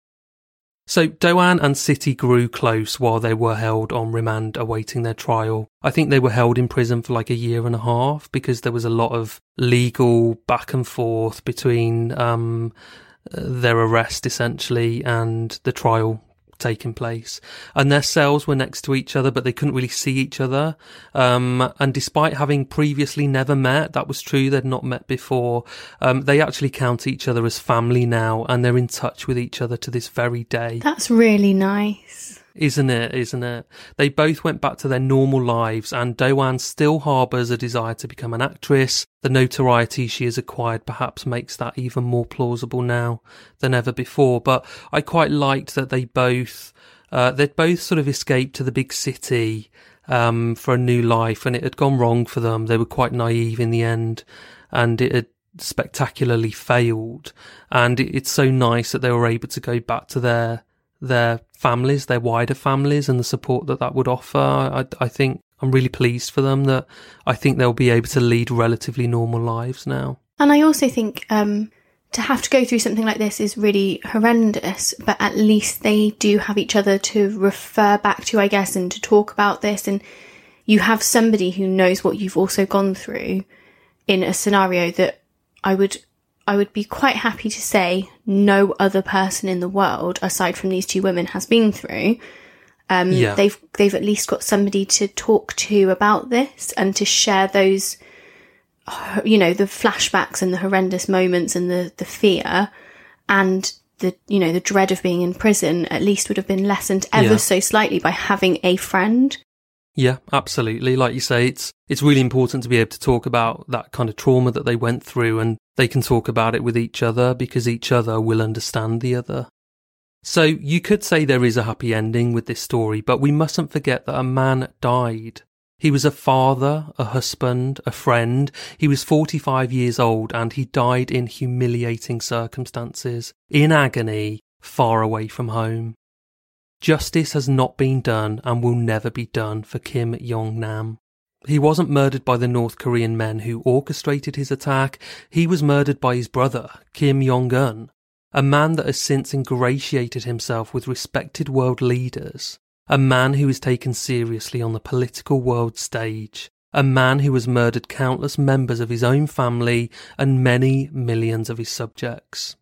So Doan and Siti grew close while they were held on remand awaiting their trial. I think they were held in prison for like a year and a half because there was a lot of legal back and forth between um, their arrest essentially and the trial taking place. And their cells were next to each other, but they couldn't really see each other. Um, and despite having previously never met, that was true, they'd not met before, um, they actually count each other as family now and they're in touch with each other to this very day.
That's really nice.
Isn't it? Isn't it? They both went back to their normal lives, and Doan still harbours a desire to become an actress. The notoriety she has acquired perhaps makes that even more plausible now than ever before. But I quite liked that they both, uh, they'd both sort of escaped to the big city, um, for a new life, and it had gone wrong for them. They were quite naive in the end, and it had spectacularly failed. And it's so nice that they were able to go back to their their families, their wider families, and the support that that would offer. I, I think I'm really pleased for them that I think they'll be able to lead relatively normal lives now.
And I also think um, to have to go through something like this is really horrendous, but at least they do have each other to refer back to, I guess, and to talk about this. And you have somebody who knows what you've also gone through in a scenario that I would I would be quite happy to say no other person in the world aside from these two women has been through. Um,
Yeah.
They've they've at least got somebody to talk to about this and to share those, you know, the flashbacks and the horrendous moments and the the fear and the you know the dread of being in prison. At least would have been lessened ever
Yeah.
so slightly by having a friend.
Yeah, absolutely. Like you say, it's it's really important to be able to talk about that kind of trauma that they went through and they can talk about it with each other because each other will understand the other. So you could say there is a happy ending with this story, but we mustn't forget that a man died. He was a father, a husband, a friend. He was 45 years old and he died in humiliating circumstances, in agony, far away from home. Justice has not been done and will never be done for Kim Jong Nam. He wasn't murdered by the North Korean men who orchestrated his attack. He was murdered by his brother, Kim Jong Un, a man that has since ingratiated himself with respected world leaders, a man who is taken seriously on the political world stage, a man who has murdered countless members of his own family and many millions of his subjects.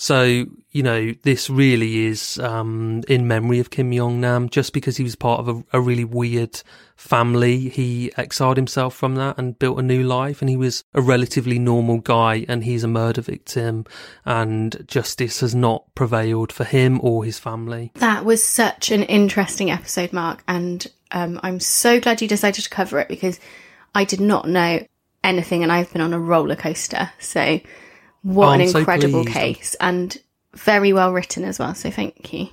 So, you know, this really is um, in memory of Kim Jong Nam, just because he was part of a, a really weird family. He exiled himself from that and built a new life, and he was a relatively normal guy, and he's a murder victim, and justice has not prevailed for him or his family.
That was such an interesting episode, Mark, and Um, I'm so glad you decided to cover it because I did not know anything and I've been on a roller coaster. So, what
Oh,
an
I'm so
incredible case and very well written as well. So, thank you.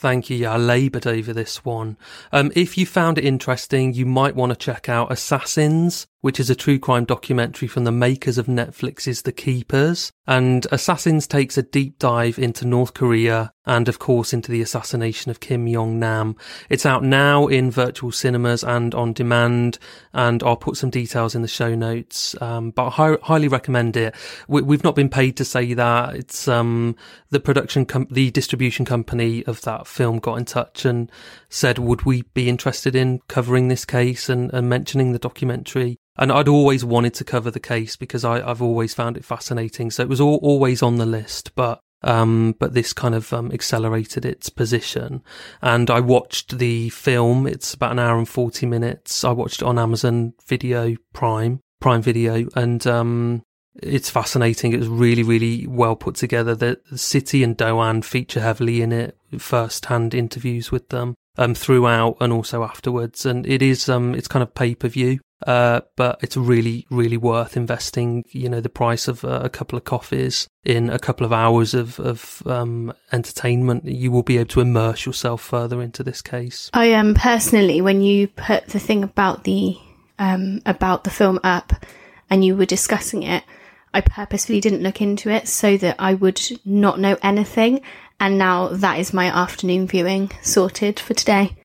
Thank you. Yeah, I laboured over this one. Um, if you found it interesting, you might want to check out Assassins, which is a true crime documentary from the makers of Netflix's The Keepers. And Assassins takes a deep dive into North Korea and, of course, into the assassination of Kim Jong Nam. It's out now in virtual cinemas and on demand, and I'll put some details in the show notes. Um, but I hi- highly recommend it. We- we've not been paid to say that. It's um, the production, com- the distribution company of that film got in touch and said, would we be interested in covering this case and, and mentioning the documentary? And I'd always wanted to cover the case because I, I've always found it fascinating. So it was all, always on the list, but um, but this kind of um, accelerated its position. And I watched the film. It's about an hour and forty minutes. I watched it on Amazon Video Prime, Prime Video, and um, it's fascinating. It was really, really well put together. The, the Siti and Doan feature heavily in it. First-hand interviews with them um, throughout and also afterwards, and it is um, it's kind of pay per view. Uh, but it's really, really worth investing, you know, the price of uh, a couple of coffees in a couple of hours of, of, um, entertainment. You will be able to immerse yourself further into this case.
I am um, personally, when you put the thing about the um, about the film up and you were discussing it, I purposefully didn't look into it so that I would not know anything. And now that is my afternoon viewing sorted for today.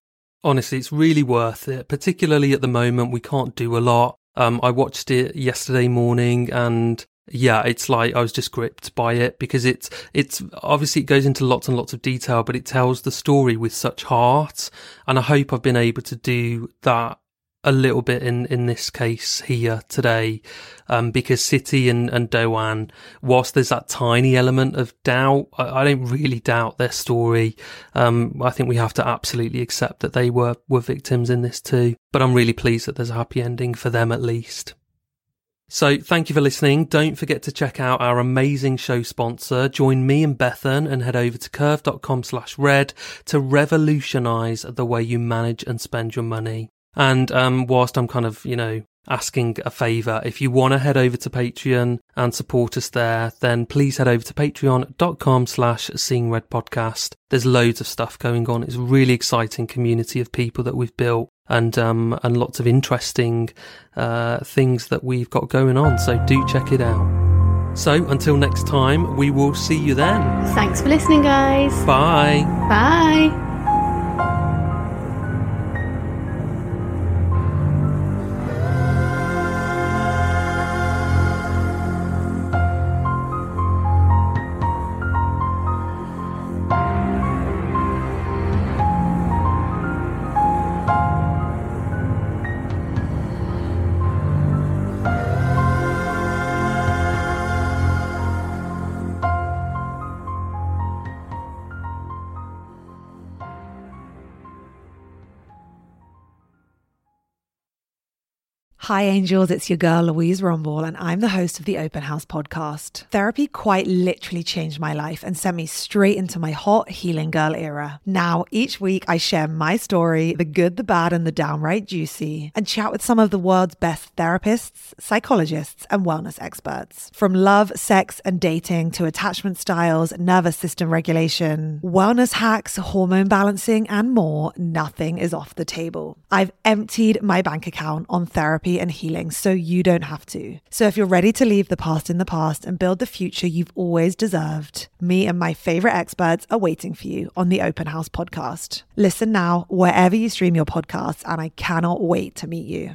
Honestly, it's really worth it, particularly at the moment. We can't do a lot. Um, I watched it yesterday morning and yeah, it's like I was just gripped by it because it's, it's obviously it goes into lots and lots of detail, but it tells the story with such heart. And I hope I've been able to do that a little bit in, in this case here today, um, because Siti and, and Doan, whilst there's that tiny element of doubt, I, I don't really doubt their story. Um, I think we have to absolutely accept that they were, were victims in this too. But I'm really pleased that there's a happy ending for them at least. So thank you for listening. Don't forget to check out our amazing show sponsor. Join me and Bethan and head over to curve.com slash red to revolutionize the way you manage and spend your money. And um, whilst I'm kind of, you know, asking a favour, if you want to head over to Patreon and support us there, then please head over to patreon.com slash seeing red podcast. There's loads of stuff going on. It's a really exciting community of people that we've built and um, and lots of interesting uh, things that we've got going on. So do check it out. So until next time, we will see you then.
Thanks for listening, guys.
Bye.
Bye.
Hi, angels. It's your girl, Louise Rumble, and I'm the host of the Open House podcast. Therapy quite literally changed my life and sent me straight into my hot healing girl era. Now, each week, I share my story the good, the bad, and the downright juicy and chat with some of the world's best therapists, psychologists, and wellness experts. From love, sex, and dating to attachment styles, nervous system regulation, wellness hacks, hormone balancing, and more, nothing is off the table. I've emptied my bank account on therapy and healing so you don't have to. So if you're ready to leave the past in the past and build the future you've always deserved, me and my favorite experts are waiting for you on the Open House podcast. Listen now wherever you stream your podcasts, and I cannot wait to meet you.